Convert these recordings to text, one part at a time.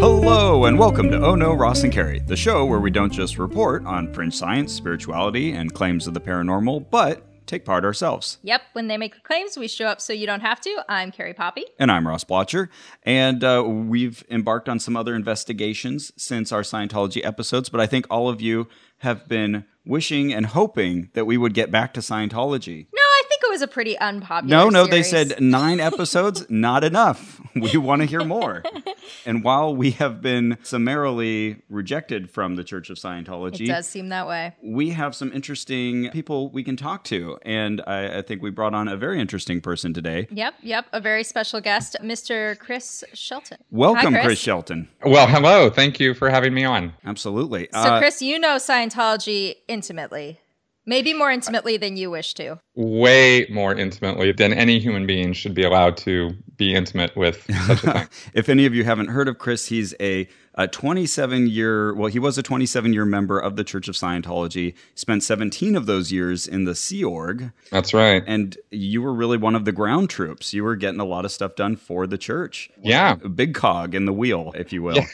Hello, and welcome to Oh No, Ross and Carrie, the show where we don't just report on fringe science, spirituality, and claims of the paranormal, but take part ourselves. Yep, when they make claims, we show up so you don't have to. I'm Carrie Poppy. And I'm Ross Blotcher. And uh, we've embarked on some other investigations since our Scientology episodes, but I think all of you have been wishing and hoping that we would get back to Scientology. Was a pretty unpopular No, no, they said nine episodes, not enough. We want to hear more. and while we have been summarily rejected from the Church of Scientology, It does seem that way. we have some interesting people we can talk to. And I, I think we brought on a very interesting person today. Yep, yep. A very special guest, Mr. Chris Shelton. Welcome, Hi, Chris. Shelton. Well, hello. Thank you for having me on. Absolutely. So, Uh, Chris, you know Scientology intimately. Maybe more intimately than you wish to. Way more intimately than any human being should be allowed to be intimate with such a thing. if any of you haven't heard of Chris, he's a, a 27 year, well, he was a 27 year member of the Church of Scientology, spent 17 of those years in the Sea Org. That's right. And you were really one of the ground troops. You were getting a lot of stuff done for the church. Yeah, A big cog in the wheel, if you will. Yeah.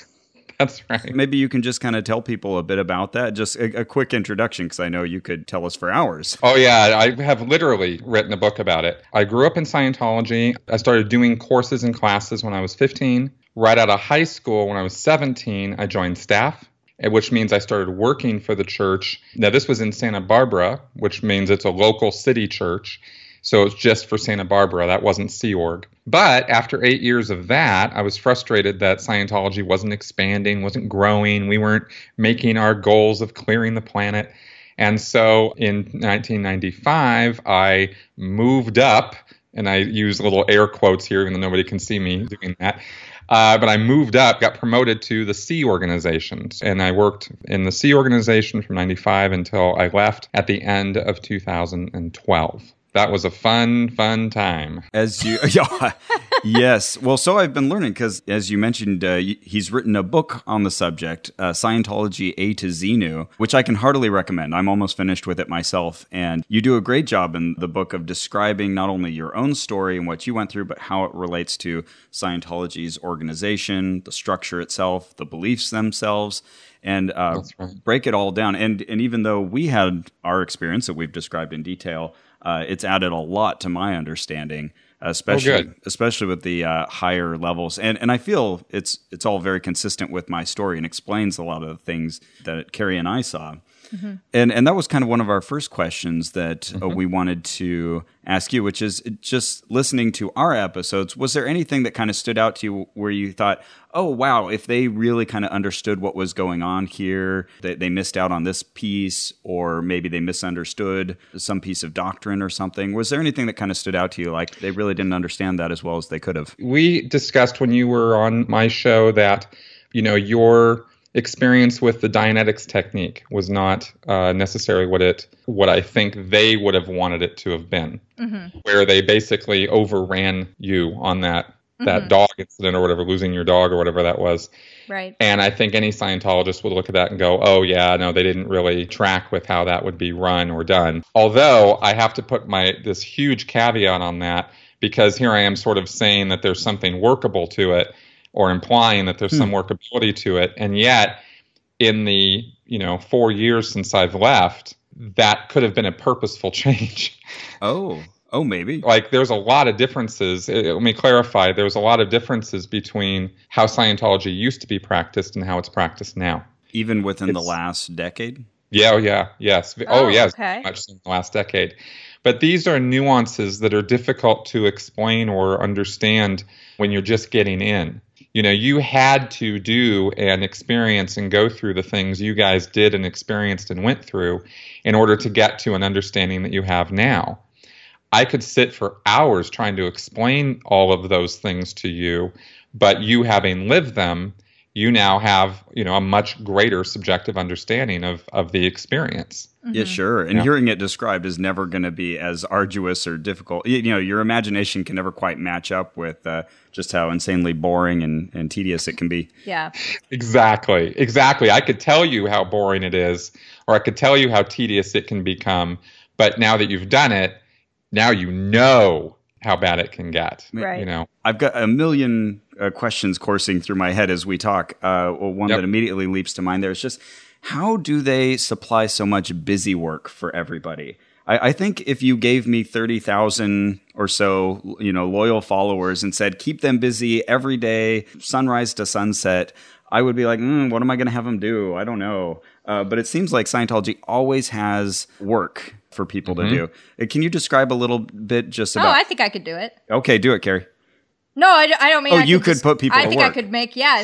That's right. Maybe you can just kind of tell people a bit about that. Just a, a quick introduction, because I know you could tell us for hours. Oh, yeah. I have literally written a book about it. I grew up in Scientology. I started doing courses and classes when I was 15. Right out of high school, when I was 17, I joined staff. Which means I started working for the church. Now, this was in Santa Barbara, which means it's a local city church. So it's just for Santa Barbara. That wasn't Sea Org. But after eight years of that, I was frustrated that Scientology wasn't expanding, wasn't growing. We weren't making our goals of clearing the planet. And so in 1995, I moved up, and I use little air quotes here, even though nobody can see me doing that. Uh, but I moved up, got promoted to the Sea organizations, and I worked in the Sea organization from 95 until I left at the end of 2012. That was a fun, fun time. As you, yeah, yes. Well, so I've been learning because, as you mentioned, uh, he's written a book on the subject, uh, Scientology A to Xenu, which I can heartily recommend. I'm almost finished with it myself, and you do a great job in the book of describing not only your own story and what you went through, but how it relates to Scientology's organization, the structure itself, the beliefs themselves. And uh, right. break it all down. And and even though we had our experience that we've described in detail, uh, it's added a lot to my understanding, especially Oh, especially with the uh, higher levels. And and I feel it's it's all very consistent with my story and explains a lot of the things that Carrie and I saw. And and that was kind of one of our first questions that uh, we wanted to ask you, which is just listening to our episodes. Was there anything that kind of stood out to you where you thought, "Oh wow, if they really kind of understood what was going on here, they, they missed out on this piece, or maybe they misunderstood some piece of doctrine or something"? Was there anything that kind of stood out to you, like they really didn't understand that as well as they could have? we discussed when you were on my show that you know your experience with the Dianetics technique was not uh, necessarily what it what I think they would have wanted it to have been, where they basically overran you on that that dog incident or whatever, losing your dog or whatever that was. Right. And I think any Scientologist would look at that and go, oh, yeah, no, they didn't really track with how that would be run or done. Although I have to put my this huge caveat on that because here I am sort of saying that there's something workable to it or implying that there's some workability to it. And yet, in the you know four years since I've left, that could have been a purposeful change. Oh, oh, maybe. like there's a lot of differences. Uh, Let me clarify. There's a lot of differences between how Scientology used to be practiced and how it's practiced now. Even within the last decade. Yeah, oh yeah, yes. Oh, Oh, yes, okay. much in the last decade. But these are nuances that are difficult to explain or understand when you're just getting in. You know, you had to do and experience and go through the things you guys did and experienced and went through in order to get to an understanding that you have now. I could sit for hours trying to explain all of those things to you, but you having lived them, you now have, you know, a much greater subjective understanding of of the experience. Yeah, sure. And Yeah. hearing it described is never going to be as arduous or difficult. You, you know, your imagination can never quite match up with uh, just how insanely boring and, and tedious it can be. Yeah. Exactly. Exactly. I could tell you how boring it is, or I could tell you how tedious it can become, But now that you've done it, now you know how bad it can get. Right. You know. I've got a million uh, questions coursing through my head as we talk. Uh, well, one Yep. that immediately leaps to mind there is just how do they supply so much busy work for everybody? I, I think if you gave me thirty thousand or so, you know, loyal followers and said keep them busy every day, sunrise to sunset, I would be like, mm, what am I going to have them do? I don't know. Uh, but it seems like Scientology always has work for people to do. Uh, Can you describe a little bit just Oh, about? I think I could do it. okay, do it, Carrie. No, I, I don't mean. Oh, I you could just- put people I to think I could make. Yeah,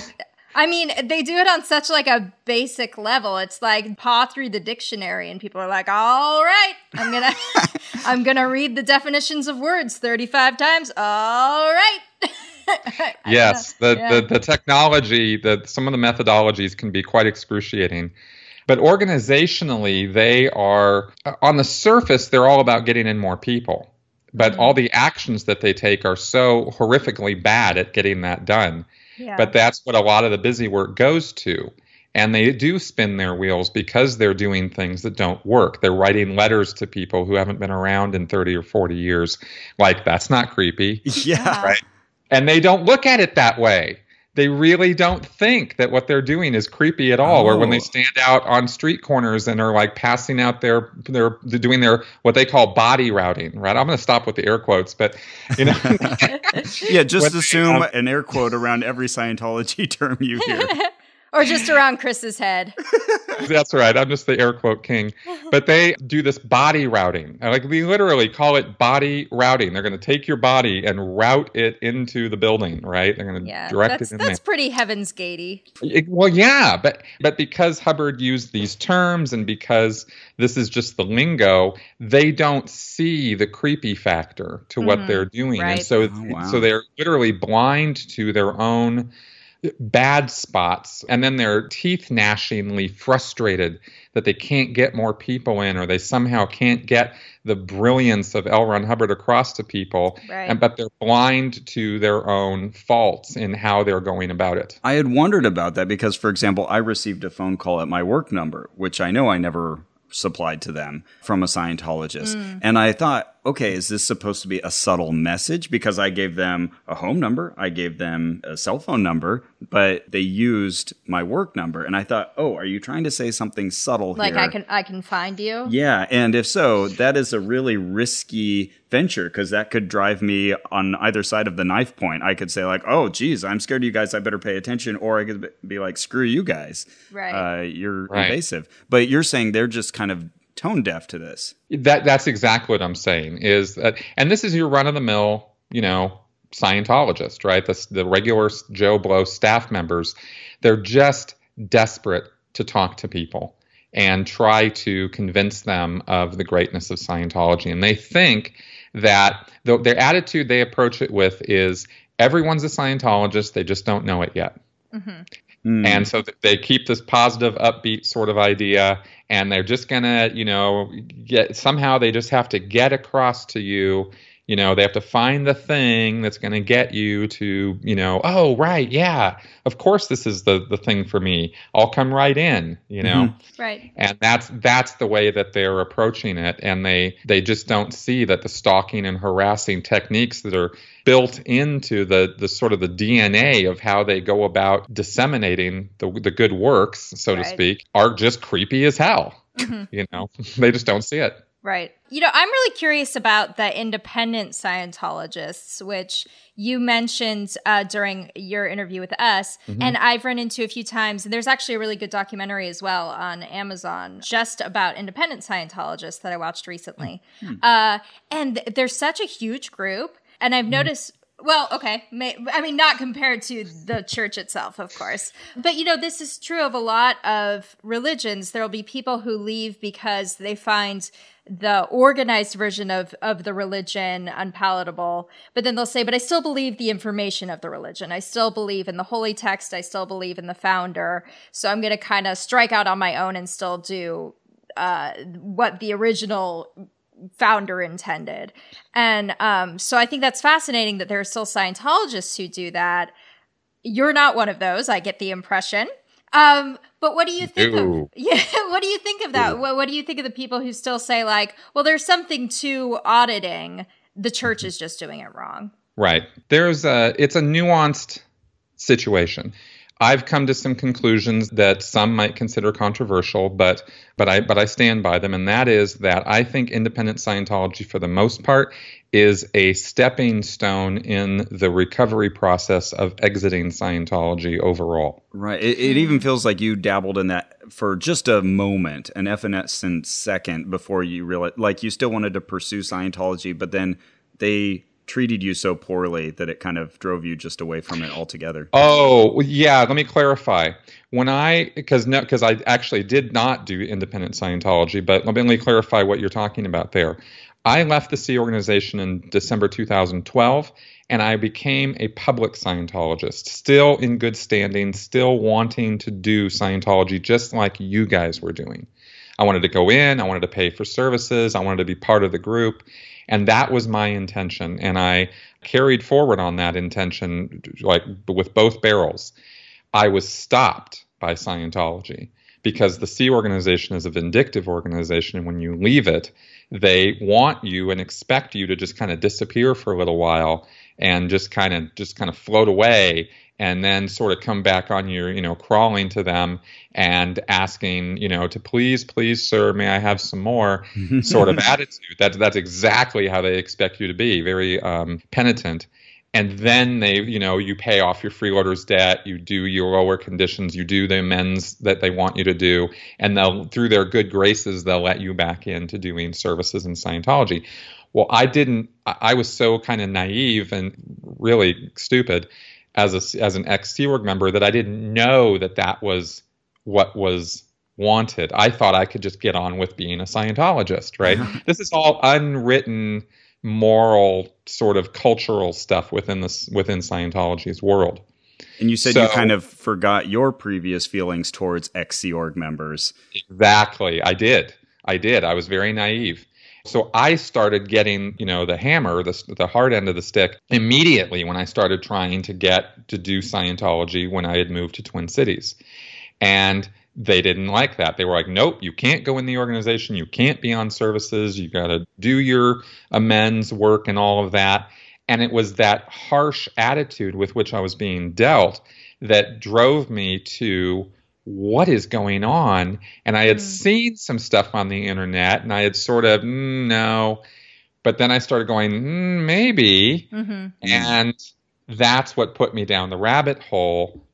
I mean, they do it on such like a basic level. It's like paw through the dictionary, and people are like, "All right, I'm gonna, I'm gonna read the definitions of words 35 times. All right." Yes, the, Yeah. the, the technology, the, some of the methodologies can be quite excruciating. But organizationally, they are, on the surface, they're all about getting in more people. But Mm-hmm. all the actions that they take are so horrifically bad at getting that done. Yeah. But that's what a lot of the busy work goes to. And they do spin their wheels because they're doing things that don't work. They're writing letters to people who haven't been around in 30 or 40 years. Like, that's not creepy Yeah. right? And they don't look at it that way. They really don't think that what they're doing is creepy at all. Or when they Oh. stand out on street corners and are like passing out their their they're doing their what they call body routing, right? I'm going to stop with the air quotes, but you know, Yeah, just When- assume um, an air quote around every Scientology term you hear. Or just around Chris's head. that's right. I'm just the air quote king. But they do this body routing. Like we literally call it body routing. They're going to take your body and route it into the building, right? They're going to Yeah, direct that's it in there. that's pretty Heaven's Gatey. It- well, yeah, but but because Hubbard used these terms and because this is just the lingo, they don't see the creepy factor to what mm-hmm. they're doing, right. and so Oh, wow. so they're literally blind to their own bad spots, and then they're teeth gnashingly frustrated that they can't get more people in, or they somehow can't get the brilliance of L. Ron Hubbard across to people, Right. and but they're blind to their own faults in how they're going about it. I had wondered about that because, for example, I received a phone call at my work number, which I know I never supplied to them from a Scientologist. Mm. And I thought, okay, is this supposed to be a subtle message? Because I gave them a home number, I gave them a cell phone number, but they used my work number. And I thought, oh, are you trying to say something subtle Like here? I can I can find you. Yeah, and if so, that is a really risky venture because that could drive me on either side of the knife point. I could say like, "Oh, geez, I'm scared of you guys. I better pay attention," or I could be like, "Screw you guys, Right. Uh, you're Right. invasive." But you're saying they're just kind of tone deaf to this. That that's exactly what I'm saying. Is that, and this is your run of the mill, you know, Scientologist, right? The the regular Joe Blow staff members. They're just desperate to talk to people and try to convince them of the greatness of Scientology, and they think that the, their attitude they approach it with is everyone's a Scientologist, they just don't know it yet. Mm-hmm. Hmm. And so th- they keep this positive, upbeat sort of idea, and they're just gonna, you know, get somehow they just have to get across to you. You know, they have to find the thing that's going to get you to, you know, oh right, yeah, of course this is the the thing for me. I'll come right in, you know? Mm-hmm. Right. and that's that's the way that they're approaching it and they they just don't see that the stalking and harassing techniques that are built into the the sort of the DNA of how they go about disseminating the the good works so to speak are just creepy as hell mm-hmm. you know? They just don't see it Right. You know, I'm really curious about the independent Scientologists, which you mentioned uh, during your interview with us. And I've run into a few times. And there's actually a really good documentary as well on Amazon just about independent Scientologists that I watched recently. Uh, and th- there's such a huge group. And I've noticed. Well, okay. May, I mean, not compared to the church itself, of course. But, you know, this is true of a lot of religions. There will be people who leave because they find the organized version of, of the religion unpalatable. But then they'll say, but I still believe the information of the religion. I still believe in the holy text. I still believe in the founder. So I'm going to kind of strike out on my own and still do uh, what the original founder intended. And um, so I think that's fascinating that there are still Scientologists who do that. You're not one of those, I get the impression. Um, But what do you think Ooh. of yeah? What do you think of that? What, what do you think of the people who still say like, well, there's something to auditing. The church is just doing it wrong. Right. There's a it's a nuanced situation. I've come to some conclusions that some might consider controversial, but but I but I stand by them, and that is that I think independent Scientology, for the most part, is a stepping stone in the recovery process of exiting Scientology overall. Right. It, it even feels like you dabbled in that for just a moment, an evanescent second before you realized, like you still wanted to pursue Scientology, but then they treated you so poorly that it kind of drove you just away from it altogether. Oh, yeah. Let me clarify. When I, because no, because I actually did not do independent Scientology, but let me clarify what you're talking about there. I left the Sea organization in December 2012, and I became a public Scientologist, still in good standing, still wanting to do Scientology just like you guys were doing. I wanted to go in, I wanted to pay for services, I wanted to be part of the group. And that was my intention. And I carried forward on that intention, like with both barrels. I was stopped by Scientology because the Sea organization is a vindictive organization. And when you leave it, they want you and expect you to just kind of disappear for a little while and just kind of just kind of float away and then sort of come back on your, you know, crawling to them and asking, you know, to please, please, sir, may I have some more sort of attitude. That, that's exactly how they expect you to be, very um, penitent. And then they, you know, you pay off your freeloader's debt, you do your lower conditions, you do the amends that they want you to do, and they'll, through their good graces, they'll let you back into doing services in Scientology. Well, I didn't, I was so kind of naive and really stupid as a as an ex Sea Org member that I didn't know that that was what was wanted. I thought I could just get on with being a Scientologist, right? this is all unwritten moral sort of cultural stuff within this within Scientology's world. And you said So- you kind of forgot your previous feelings towards ex Sea Org members. Exactly. I did. I did. I was very naive. So I started getting, you know, the hammer, the, the hard end of the stick immediately when I started trying to get to do Scientology when I had moved to Twin Cities. And they didn't like that. They were like, nope, you can't go in the organization. You can't be on services. You got to do your amends work and all of that. And it was that harsh attitude with which I was being dealt that drove me to what is going on? And I had seen some stuff on the internet and I had sort of, mm, no. But then I started going, mm, maybe. Mm-hmm. And that's what put me down the rabbit hole.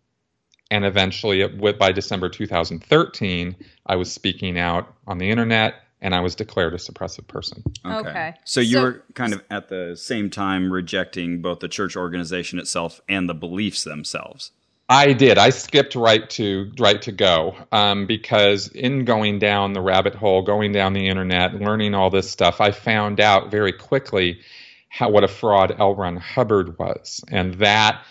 And eventually, it, by December 2013, I was speaking out on the internet and I was declared a suppressive person. Okay. So you So- were kind of at the same time rejecting both the church organization itself and the beliefs themselves. I did. I skipped right to right to go um, because in going down the rabbit hole, going down the internet, learning all this stuff, I found out very quickly how what a fraud L. Ron Hubbard was, and that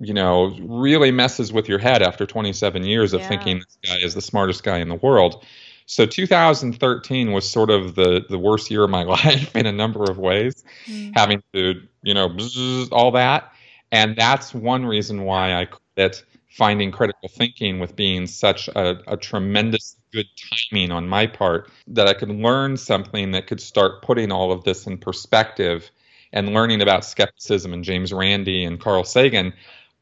you know really messes with your head after 27 years of Yeah. thinking this guy is the smartest guy in the world. So 2013 was sort of the the worst year of my life in a number of ways, having to you know all that, and that's one reason why I credit finding critical thinking with being such a, a tremendous good timing on my part that I could learn something that could start putting all of this in perspective and learning about skepticism and James Randi and Carl Sagan.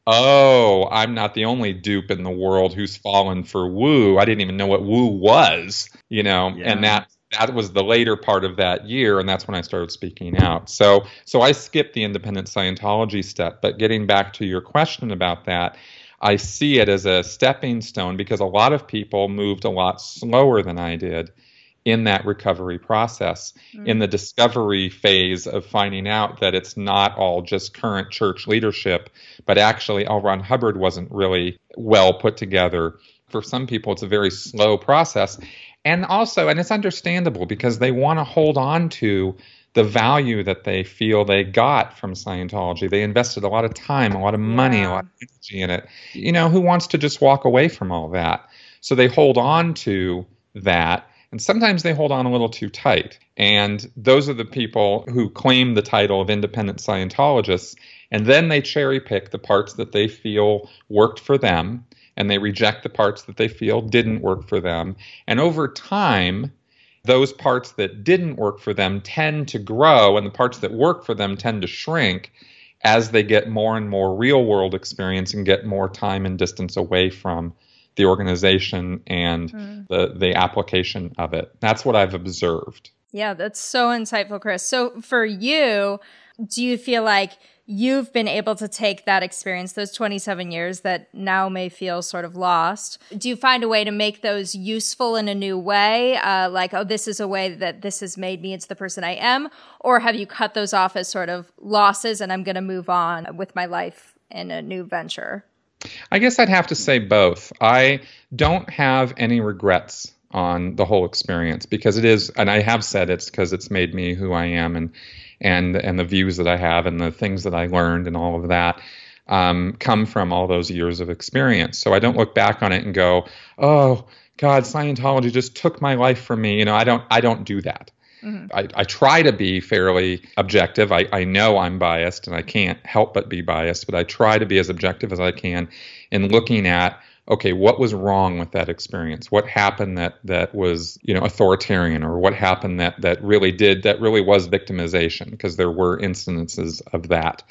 Oh, I'm not the only dupe in the world who's fallen for woo. I didn't even know what woo was, you know, Yeah. and that that was the later part of that year and that's when I started speaking out. So so I skipped the independent Scientology step, but getting back to your question about that, I see it as a stepping stone because a lot of people moved a lot slower than I did in that recovery process, in mm. the discovery phase of finding out that it's not all just current church leadership, but actually L. Ron Hubbard wasn't really well put together. For some people, it's a very slow process. And also, and it's understandable because they want to hold on to the value that they feel they got from Scientology. They invested a lot of time, a lot of money, a lot of energy in it. You know, who wants to just walk away from all that? So they hold on to that. And sometimes they hold on a little too tight. And those are the people who claim the title of independent Scientologists. And then they cherry pick the parts that they feel worked for them. And they reject the parts that they feel didn't work for them. And over time, those parts that didn't work for them tend to grow, and the parts that work for them tend to shrink as they get more and more real world experience and get more time and distance away from the organization and mm. the, the application of it. That's what I've observed. Yeah, that's so insightful, Chris. So for you, do you feel like you've been able to take that experience, those 27 years that now may feel sort of lost. Do you find a way to make those useful in a new way? Uh, like, oh, this is a way that this has made me into the person I am? Or have you cut those off as sort of losses and I'm going to move on with my life in a new venture? I guess I'd have to say both. I don't have any regrets on the whole experience because it is, and I have said it's because it's made me who I am and and and the views that I have and the things that I learned and all of that um, come from all those years of experience. So I don't look back on it and go, oh God, Scientology just took my life from me. You know, I don't I don't do that. Mm-hmm. I, I, try to be fairly objective. I, I know I'm biased and I can't help but be biased, but I try to be as objective as I can in looking at okay, what was wrong with that experience? What happened that that was you know authoritarian, or what happened that that really did that really was victimization? Because there were instances of that.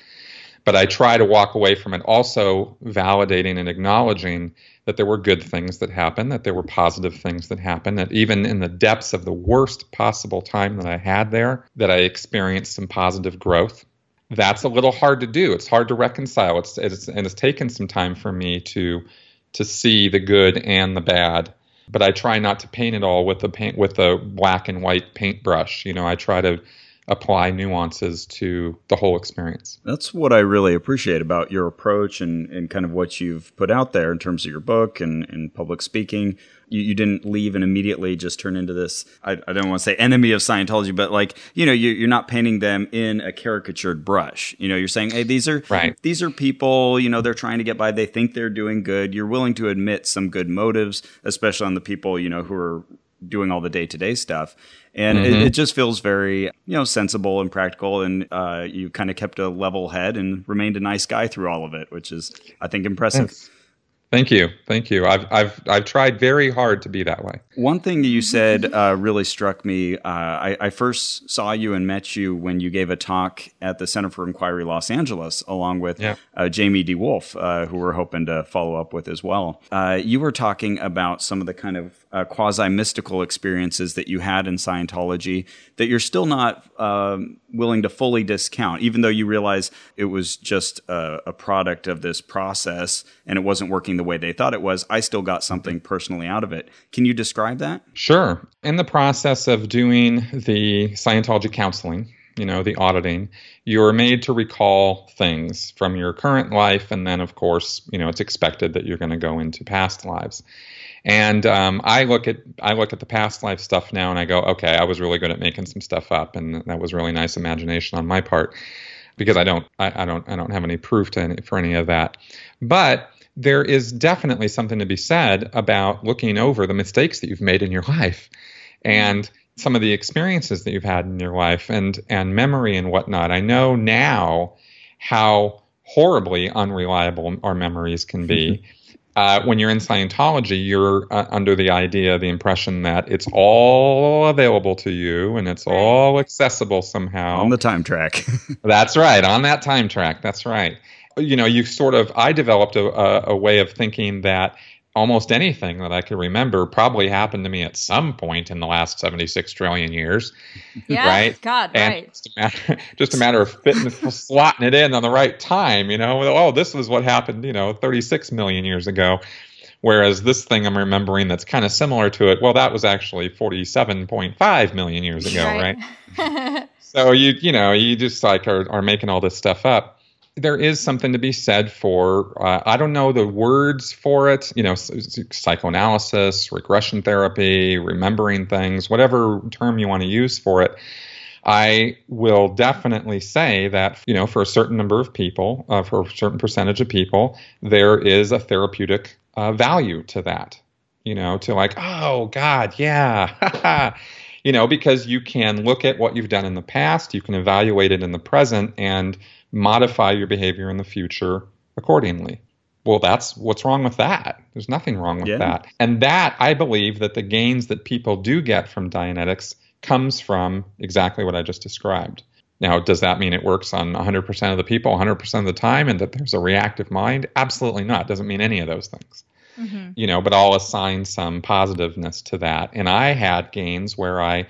But I try to walk away from it also validating and acknowledging that there were good things that happened, that there were positive things that happened, that even in the depths of the worst possible time that I had there, that I experienced some positive growth. That's a little hard to do. It's hard to reconcile. It's, it's and it's taken some time for me to to see the good and the bad. But I try not to paint it all with the paint with a black and white paintbrush. You know, I try to apply nuances to the whole experience. That's what I really appreciate about your approach and, and kind of what you've put out there in terms of your book and, and public speaking you, you didn't leave and immediately just turn into this I, I don't want to say enemy of Scientology, but like, you know, you, you're not painting them in a caricatured brush. You know, you're saying, hey, these are right. these are people, you know, they're trying to get by, they think they're doing good. You're willing to admit some good motives, especially on the people, you know, who are doing all the day to day stuff. And mm-hmm. it, it, just feels very, you know, sensible and practical. And uh, you kind of kept a level head and remained a nice guy through all of it, which is, I think, impressive. Thanks. Thank you, thank you. I've I've I've tried very hard to be that way. One thing that you said uh, really struck me. Uh, I, I, first saw you and met you when you gave a talk at the Center for Inquiry Los Angeles, along with yeah. uh, Jamie DeWolf, uh, who we're hoping to follow up with as well. Uh, you were talking about some of the kind of uh, quasi mystical experiences that you had in Scientology that you're still not um, willing to fully discount, even though you realize it was just a, a, product of this process and it wasn't working the way they thought it was. I still got something personally out of it. Can you describe that? Sure. In the process of doing the Scientology counseling, you know, the auditing, you're made to recall things from your current life. And then, of course, you know, it's expected that you're going to go into past lives. And um, I look at I look at the past life stuff now, and I go, okay, I was really good at making some stuff up, and that was really nice imagination on my part, because I don't I, I don't I don't have any proof to any, for any of that. But there is definitely something to be said about looking over the mistakes that you've made in your life, and some of the experiences that you've had in your life, and and memory and whatnot. I know now how horribly unreliable our memories can be. uh, when you're in Scientology, you're uh, under the idea, the impression that it's all available to you and it's all accessible somehow. On the time track. that's right, on that time track. That's right. You know, you sort of, I developed a, a, a way of thinking that almost anything that I could remember probably happened to me at some point in the last 76 trillion years. Yeah, right? God, and right. Just a, matter, just a matter of fitting, slotting it in on the right time, you know. Oh, this was what happened, you know, 36 million years ago. Whereas this thing I'm remembering that's kind of similar to it, well, that was actually 47.5 million years ago, right? right? so you, you know, you just like are, are making all this stuff up there is something to be said for uh, i don't know the words for it you know psychoanalysis regression therapy remembering things whatever term you want to use for it. I will definitely say that you know for a certain number of people uh, for a certain percentage of people there is a therapeutic uh, value to that you know to like oh god yeah. You know because you can look at what you've done in the past you can evaluate it in the present and modify your behavior in the future accordingly. Well, that's what's wrong with that. There's nothing wrong with Yeah. that. And that I believe that the gains that people do get from Dianetics comes from exactly what I just described. Now, does that mean it works on 100% of the people 100% of the time and that there's a reactive mind? Absolutely not. Doesn't mean any of those things. Mm-hmm. You know, but I'll assign some positiveness to that. And I had gains where I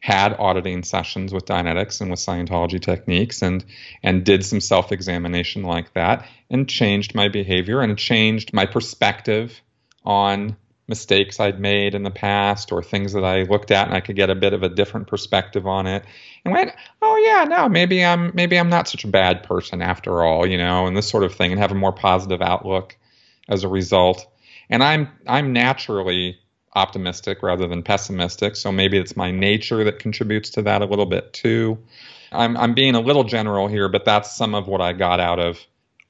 had auditing sessions with Dianetics and with Scientology techniques and and did some self-examination like that and changed my behavior and changed my perspective on mistakes I'd made in the past or things that I looked at and I could get a bit of a different perspective on it and went, oh yeah, no, maybe I'm maybe I'm not such a bad person after all, you know, and this sort of thing and have a more positive outlook as a result. And I'm I'm naturally optimistic rather than pessimistic, so maybe it's my nature that contributes to that a little bit too. I'm I'm being a little general here, but that's some of what I got out of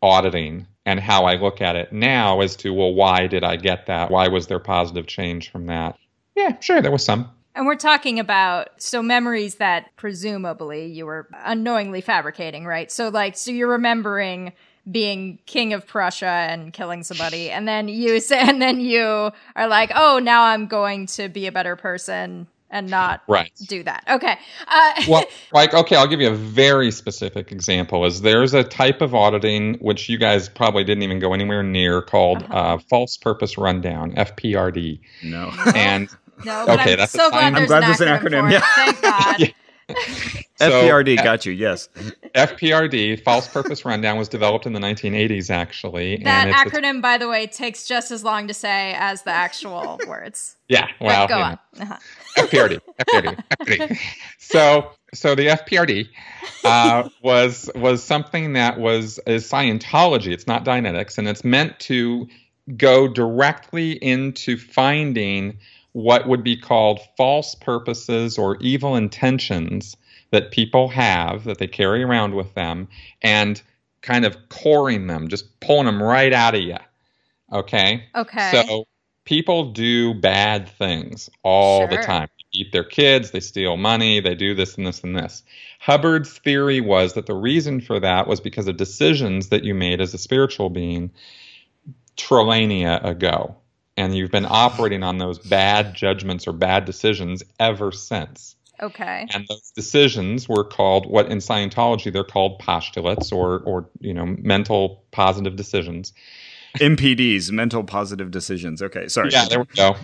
auditing and how I look at it now as to well, why did I get that? Why was there positive change from that? Yeah, sure, there was some. And we're talking about so memories that presumably you were unknowingly fabricating, right? So like so you're remembering being king of Prussia and killing somebody and then you say and then you are like, "Oh, now I'm going to be a better person and not Right. do that." Okay. Uh well, like, okay, I'll give you a very specific example. Is there's a type of auditing which you guys probably didn't even go anywhere near called Uh-huh. uh, false purpose rundown (FPRD), No. and no, but Okay, I'm that's so fine- glad I'm glad an there's an acronym, acronym, yeah. Thank God. Yeah. so, FPRD got you. Yes. FPRD (false purpose rundown) was developed in the 1980s, actually, That and it's a- acronym, by the way, takes just as long to say as the actual words. yeah, But well, go you know. on. Uh-huh. FPRD, FPRD, FPRD. So, so the FPRD uh, was was something that was is Scientology. It's not Dianetics, and it's meant to go directly into finding what would be called false purposes or evil intentions that people have that they carry around with them, and kind of coring them, just pulling them right out of you. Okay. Okay. So people do bad things all the time. They eat their kids, they steal money, they do this and this and this. Hubbard's theory was that the reason for that was because of decisions that you made as a spiritual being trillennia ago. And you've been operating on those bad judgments or bad decisions ever since. okay. And those decisions were called what in Scientology they're called postulates or or you know mental positive decisions. MPDs, mental positive decisions. Okay. Sorry. Yeah, there we go.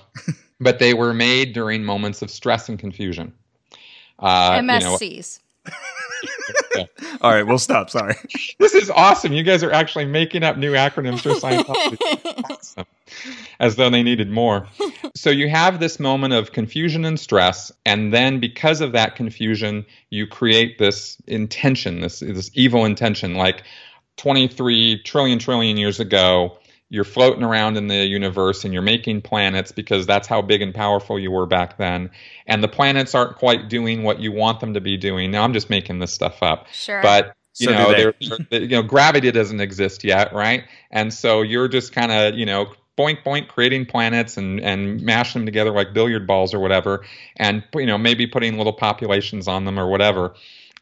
but they were made during moments of stress and confusion. Uh, you know, MSCs. All right. We'll stop. Sorry. this is awesome. You guys are actually making up new acronyms for Scientology. Awesome. As though they needed more. So you have this moment of confusion and stress, and then because of that confusion, you create this intention, this this evil intention. Like 23 trillion trillion years ago, you're floating around in the universe and you're making planets because that's how big and powerful you were back then. And the planets aren't quite doing what you want them to be doing. Now I'm just making this stuff up. Sure. But you So know, they. they're, they're- you know, gravity doesn't exist yet, right? And so you're just kind of, you know, boink boink creating planets and and mashing them together like billiard balls or whatever, and you know maybe putting little populations on them or whatever,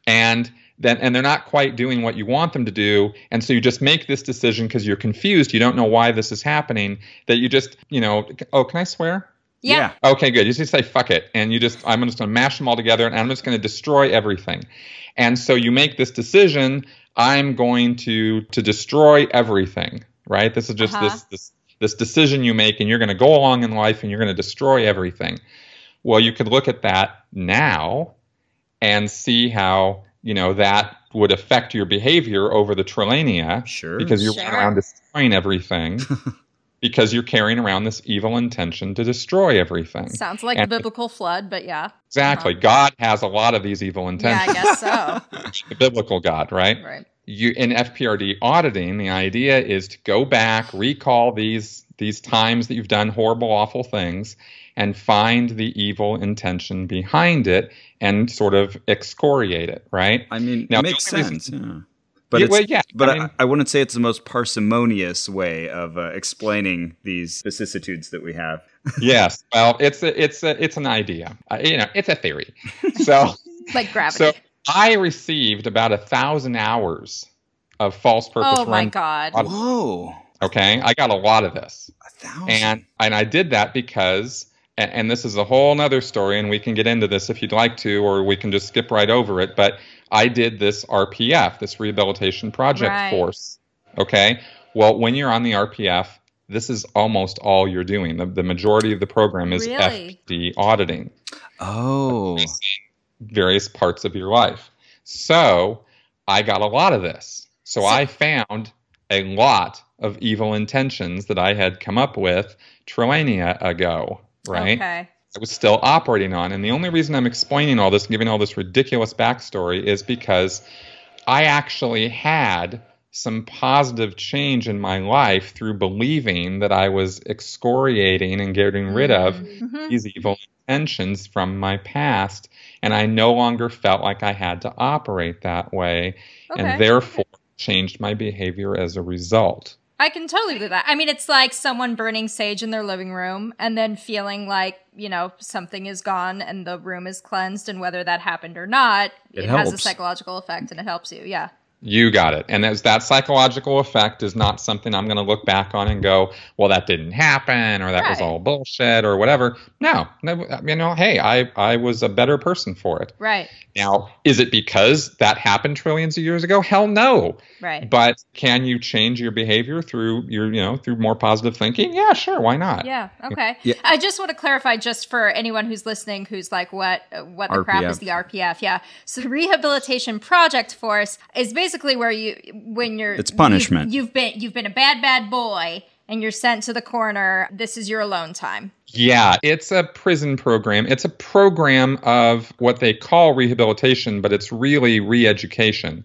and then and they're not quite doing what you want them to do, and so you just make this decision because you're confused, you don't know why this is happening, that you just, you know, oh, can I swear? yeah. Okay, good. You just say fuck it, and you just I'm just going to mash them all together, and I'm just going to destroy everything. And so you make this decision. I'm going to to destroy everything. Right. This is just Uh-huh. this this this decision you make, and you're going to go along in life, and you're going to destroy everything. Well, you could look at that now and see how you know that would affect your behavior over the trillennia Sure. because you're Sure. running around destroying everything because you're carrying around this evil intention to destroy everything. Sounds like And- the biblical flood, but yeah. Exactly. Uh-huh. God has a lot of these evil intentions. Yeah, I guess so. the biblical God, right? Right. You in FPRD auditing, the idea is to go back, recall these these times that you've done horrible, awful things, and find the evil intention behind it and sort of excoriate it, right? I mean, Now, it makes the reason- sense. Yeah. But Yeah, well, yeah, but I I, mean- I, wouldn't say it's the most parsimonious way of uh, explaining these vicissitudes that we have. yes. Well, it's a, it's a, it's an idea. Uh, you know, it's a theory. So Like gravity. so I received about a thousand hours of false purpose oh my god. on- Whoa. Okay, I got a lot of this. A thousand. and and I did that because and, and this is a whole nother story and we can get into this if you'd like to or we can just skip right over it but I did this RPF this rehabilitation project Right. force okay? Well when you're on the RPF this is almost all you're doing. The, the majority of the program is Really? FD auditing. Oh, various parts of your life. So I got a lot of this. So I found a lot of evil intentions that I had come up with trillennia ago, right? Okay. I was still operating on. And the only reason I'm explaining all this, giving all this ridiculous backstory, is because I actually had some positive change in my life through believing that I was excoriating and getting rid of Mhm. these evil intentions from my past. And I no longer felt like I had to operate that way. Okay. And therefore, changed my behavior as a result. I can totally do that. I mean, it's like someone burning sage in their living room and then feeling like, you know, something is gone and the room is cleansed, and whether that happened or not, It it, has a helps. psychological effect and it helps you. Yeah. You got it. And as that psychological effect is not something I'm going to look back on and go, well, that didn't happen or that was all bullshit or whatever. No, no, you know, hey, I, I was a better person for it. Right. Now, is it because that happened trillions of years ago? Hell no. Right. But can you change your behavior through your, you know, through more positive thinking? Yeah, sure. Why not? Yeah. Okay. Yeah. I just want to clarify, just for anyone who's listening, who's like, "What? uh, What the crap is the RPF?" Yeah. So the Rehabilitation Project Force is basically where you, when you're, It's punishment. You've, you've been, you've been a bad, bad boy, and you're sent to the corner. This is your alone time. Yeah, it's a prison program. It's a program of what they call rehabilitation, but it's really re education.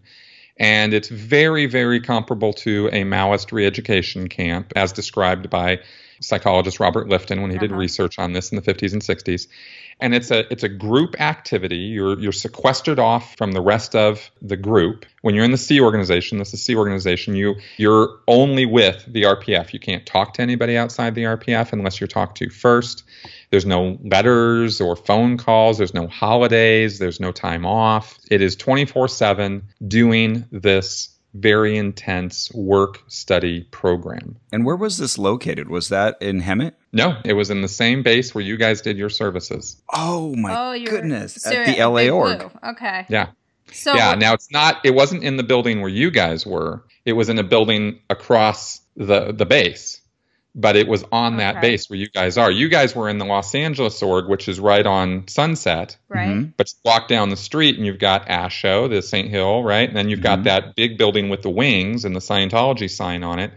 And it's very, very comparable to a Maoist re education camp, as described by psychologist Robert Lifton when he did Uh-huh. research on this in the 50s and 60s. And it's a it's a group activity. You're you're sequestered off from the rest of the group. When you're in the Sea organization, this is Sea organization, you you're only with the RPF. You can't talk to anybody outside the RPF unless you're talked to first. There's no letters or phone calls. There's no holidays. There's no time off. It is 24 7 doing this very intense work study program. and where was this located? Was that in Hemet? No, it was in the same base where you guys did your services. Oh my oh, goodness! so At the LA Big org. Okay. Yeah. So yeah, now it's not it wasn't in the building where you guys were. It was in a building across the the base. But it was on that base where you guys are. You guys were in the Los Angeles org, which is right on Sunset. right. Mhm. But you walk down the street and you've got Asho, the St. Hill, right? And then you've got Mhm. that big building with the wings and the Scientology sign on it.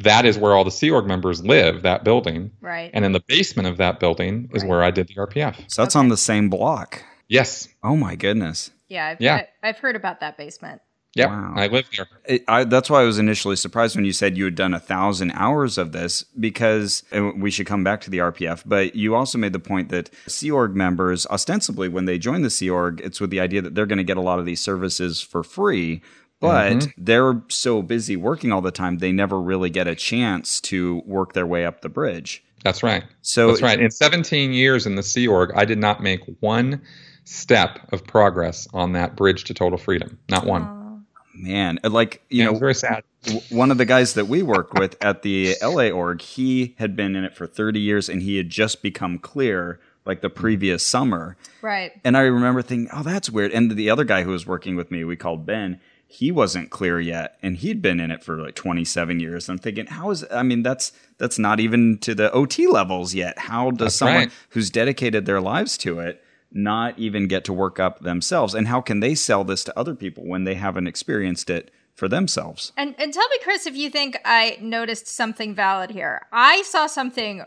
That is where all the Sea Org members live, that building. Right. And in the basement of that building is Right. where I did the RPF. So that's Okay. on the same block. Yes. Oh my goodness! Yeah. I've, Yeah. I, I've heard about that basement. Yeah. Wow. I live there. It, I, that's why I was initially surprised when you said you had done a thousand hours of this because and we should come back to the RPF. But you also made the point that Sea Org members, ostensibly, when they join the Sea Org, it's with the idea that they're going to get a lot of these services for free. But Mhm. they're so busy working all the time, they never really get a chance to work their way up the bridge. That's right. So That's right. In 17 years in the Sea Org, I did not make one step of progress on that bridge to total freedom. Not one. Man, like you You know, know, very sad. one of the guys that we work with at the LA org, he had been in it for 30 years and he had just become clear like the previous summer. Right. And I remember thinking, oh, that's weird. And the other guy who was working with me, we called Ben, he wasn't clear yet. And he'd been in it for like 27 years. I'm thinking, how is, I mean, that's, that's not even to the OT levels yet. How does That's someone right. who's dedicated their lives to it not even get to work up themselves? And how can they sell this to other people when they haven't experienced it for themselves? And and tell me, Chris, if you think I noticed something valid here. I saw something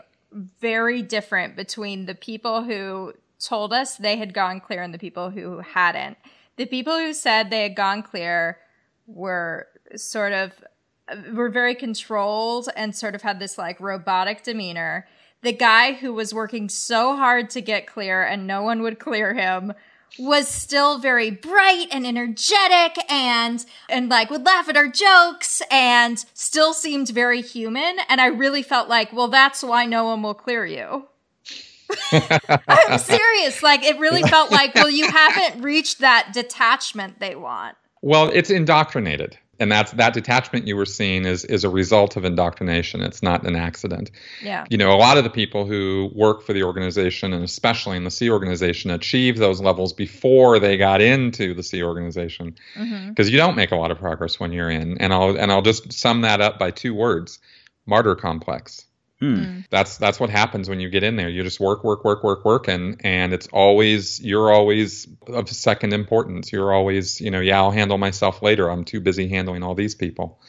very different between the people who told us they had gone clear and the people who hadn't. The people who said they had gone clear were sort of were very controlled and sort of had this like robotic demeanor. The guy who was working so hard to get clear and no one would clear him was still very bright and energetic and and like would laugh at our jokes and still seemed very human and I really felt like, well that's why no one will clear you. I'm serious. Like it really felt like, well you haven't reached that detachment they want. Well, it's indoctrinated. and that's that detachment you were seeing is is a result of indoctrination it's not an accident Yeah. you know a lot of the people who work for the organization and especially in the Sea organization achieve those levels before they got into the Sea organization mm-hmm. because you don't make a lot of progress when you're in and i'll and i'll just sum that up by two words martyr complex Hmm. that's that's what happens when you get in there. You just work work work work work and and it's always you're always of second importance. You're always you know yeah i'll handle myself later. I'm too busy handling all these people.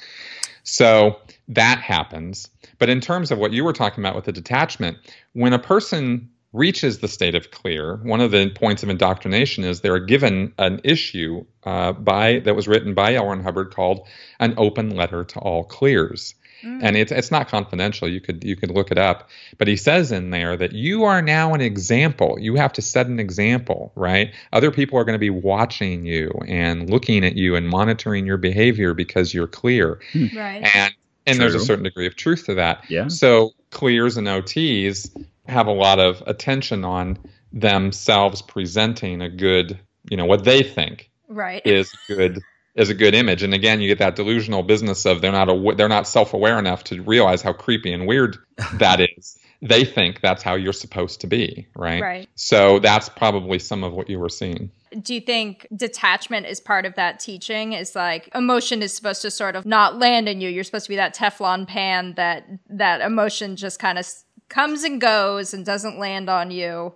So that happens. But in terms of what you were talking about with the detachment when a person reaches the state of clear one of the points of indoctrination is they're given an issue uh, by that was written by L. Hubbard called an open letter to all clears Mm. and it's it's not confidential. You could you could look it up. But he says in there that you are now an example. You have to set an example, right? Other people are going to be watching you and looking at you and monitoring your behavior because you're clear. Hmm. Right. And and there's a certain degree of truth to that. Yeah. So clears and OTs have a lot of attention on themselves presenting a good, you know, what they think Right. is good is a good image. And again, you get that delusional business of they're not aw- they're not self aware enough to realize how creepy and weird that is. They think that's how you're supposed to be, right? Right. So that's probably some of what you were seeing. Do you think detachment is part of that teaching? Is like emotion is supposed to sort of not land in you. You're supposed to be that Teflon pan that that emotion just kind of comes and goes and doesn't land on you.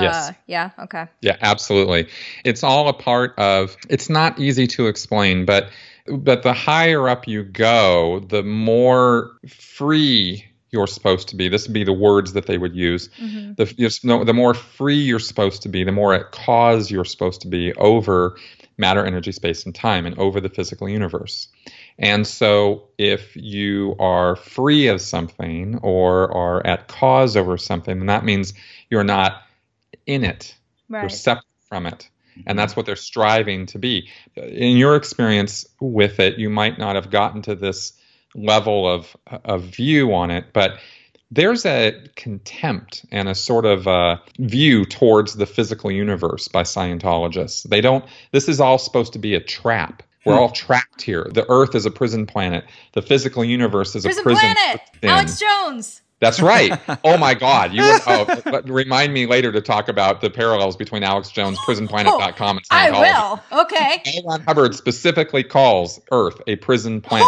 Yes. Uh, yeah. Okay. Yeah, absolutely. It's all a part of. It's not easy to explain, but but the higher up you go, the more free you're supposed to be. This would be the words that they would use. Mm-hmm. The you know, the more free you're supposed to be, the more at cause you're supposed to be over matter, energy, space, and time, and over the physical universe. And so, if you are free of something or are at cause over something, then that means you're not in it. You're separate from it. And that's what they're striving to be. In your experience with it, you might not have gotten to this level of, of view on it, but there's a contempt and a sort of uh, view towards the physical universe by Scientologists. They don't, this is all supposed to be a trap. We're all trapped here. The Earth is a prison planet. The physical universe is Prison a prison. Planet. within. Alex Jones. That's right. Oh my God! You would, oh, but remind me later to talk about the parallels between Alex Jones, PrisonPlanet.com, oh, and I Scientology. will. Okay. L. Ron Hubbard specifically calls Earth a prison planet,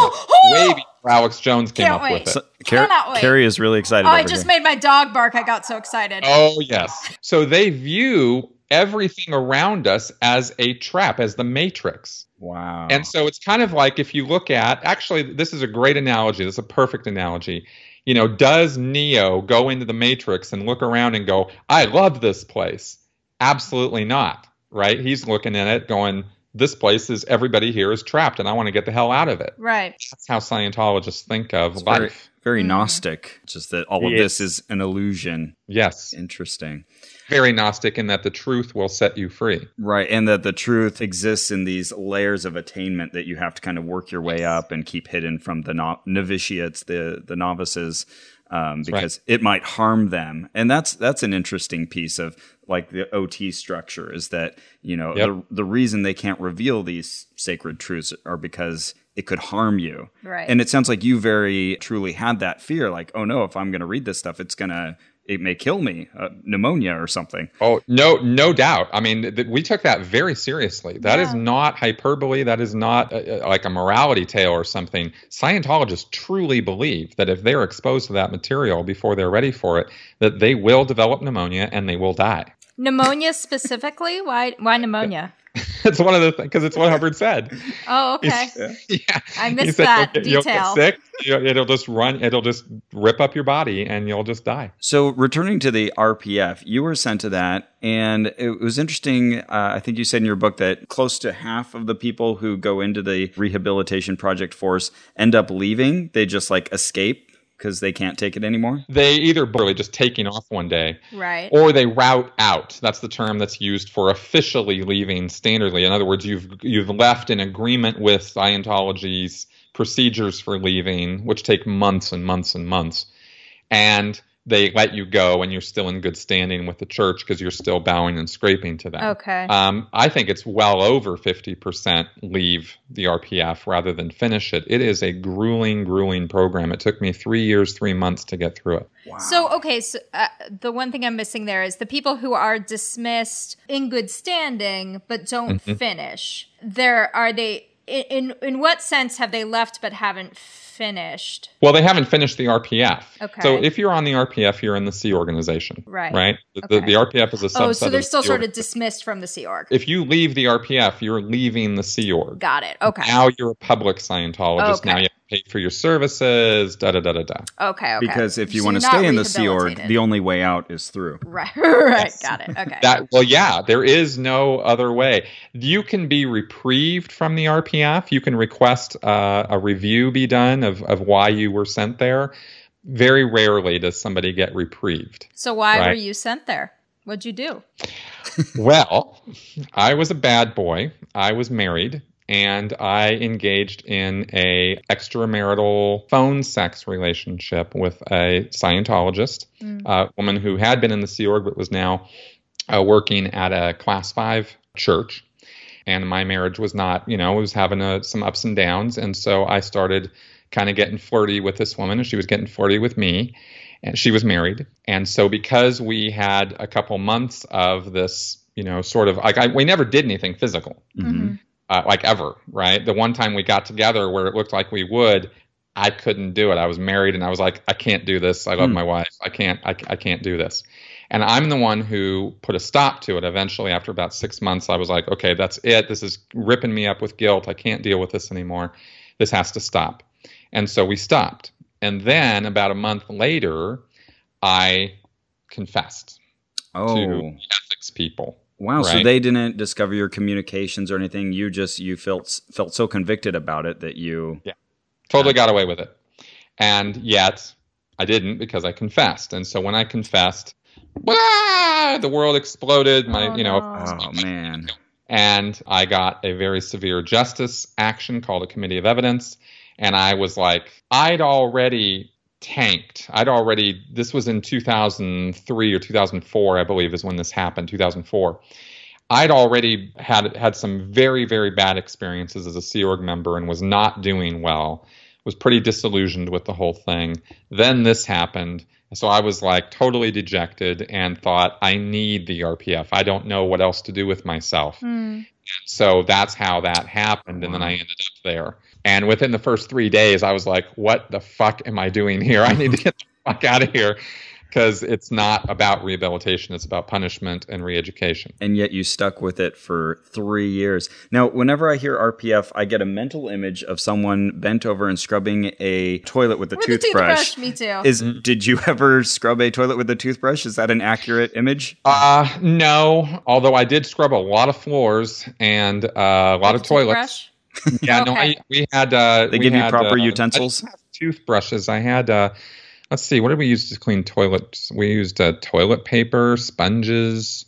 way before Alex Jones came Can't up wait. with it. So, Car- Cannot wait. Carrie is really excited. Oh, I just here. made my dog bark. I got so excited. Oh yes. So they view everything around us as a trap, as the Matrix. Wow. And so it's kind of like if you look at actually this is a great analogy. This is a perfect analogy. You know, does Neo go into the Matrix and look around and go, "I love this place"? Absolutely not. Right? He's looking at it going, "This place is everybody here is trapped and I want to get the hell out of it." Right. That's how Scientologists think of It's very, life. very Mm. Gnostic. Just that all of Yes. this is an illusion. Yes. Interesting. Very Gnostic in that the truth will set you free. Right. And that the truth exists in these layers of attainment that you have to kind of work your way up and keep hidden from the no- novitiates, the, the novices, um, right. because it might harm them. And that's, that's an interesting piece of like the OT structure is that, you know, Yep. the, the reason they can't reveal these sacred truths are because it could harm you. Right. And it sounds like you very truly had that fear like, oh no, if I'm going to read this stuff, it's going to, it may kill me, uh, pneumonia or something. Oh no, no doubt. I mean, th- we took that very seriously. That is Yeah. not hyperbole. That is not uh, uh, like a morality tale or something. Scientologists truly believe that if they're exposed to that material before they're ready for it, that they will develop pneumonia and they will die. Pneumonia specifically? Why? Why pneumonia? it's one of the things because it's what Hubbard said. Oh, okay. yeah, I He missed said that you'll get, you'll get detail. sick. you- It'll just run. It'll just rip up your body, and you'll just die. So, returning to the RPF, you were sent to that, and it was interesting. Uh, I think you said in your book that close to half of the people who go into the rehabilitation project force end up leaving. They just like escape because they can't take it anymore. They either barely just taking off one day, Right. or they route out. That's the term that's used for officially leaving standardly. In other words, you've you've left in agreement with Scientology's procedures for leaving, which take months and months and months. And they let you go and you're still in good standing with the church because you're still bowing and scraping to them. Okay. Um, I think it's well over 50% leave the RPF rather than finish it. It is a grueling, grueling program. It took me three years, three months to get through it. Wow. So, okay, so uh, the one thing I'm missing there is the people who are dismissed in good standing but don't Mm-hmm. finish. There are they in, in in what sense have they left but haven't finished? Well, they haven't finished the RPF. Okay. So if you're on the RPF, you're in the Sea organization. Right. Right? The, Okay. the, the RPF is a subset Oh, so they're still sort org- of dismissed from the Sea Org. If you leave the RPF, you're leaving the Sea Org. Got it. Okay. Now you're a public Scientologist. Okay. Now you have pay for your services, da da da da da. Okay. Okay. Because if you So want to stay in the Sea Org, the only way out is through. right. Right. Got it. Okay. That well, yeah, there is no other way. You can be reprieved from the RPF. You can request uh, a review be done of of why you were sent there. Very rarely does somebody get reprieved. so why were you sent there? What'd you do? well, I was a bad boy. I was married and I engaged in a extramarital phone sex relationship with a Scientologist, a woman who had been in the Sea Org but was now uh, working at a class five church. And my marriage was not, you know, it was having a, some ups and downs. And so I started kind of getting flirty with this woman, and she was getting flirty with me. And she was married. And so because we had a couple months of this, you know, sort of like I, we never did anything physical Mhm. Uh, like ever, right? The one time we got together where it looked like we would, I couldn't do it. I was married and I was like, I can't do this. I love Hmm. my wife. I can't, I, I can't do this. And I'm the one who put a stop to it. Eventually, after about six months, I was like, okay, that's it. This is ripping me up with guilt. I can't deal with this anymore. This has to stop. And so we stopped. And then about a month later, I confessed Oh, to ethics people. Wow! So they didn't discover your communications or anything. You just you felt felt so convicted about it that you. yeah Totally got away with it. And yet I didn't because I confessed. And so when I confessed, "Wah!" the world exploded. My, Oh, you know, oh, no. Oh man! and I got a very severe justice action called a committee of evidence. And I was like, I'd already tanked. I'd already, this was in 2003 or 2004, I believe, is when this happened, 2004. I'd already had had some very, very bad experiences as a Sea Org member and was not doing well. Was pretty disillusioned with the whole thing. Then this happened. So I was like totally dejected and thought, I need the RPF. I don't know what else to do with myself. Hmm. So that's how that happened. And then I ended up there. And within the first three days, I was like, what the fuck am I doing here? I need to get the fuck out of here. Because it's not about rehabilitation, it's about punishment and re education. And yet you stuck with it for three years. Now, whenever I hear RPF, I get a mental image of someone bent over and scrubbing a toilet with a With the toothbrush. toothbrush, me too. Is did you ever scrub a toilet with a toothbrush? Is that an accurate image? Uh, no, although I did scrub a lot of floors and uh, a lot of toilets. Toothbrush? Yeah, no, I, we had. Uh, They we give you proper uh, utensils? didn't have toothbrushes. I had. Uh, let's see, what did we use to clean toilets? We used uh, toilet paper, sponges,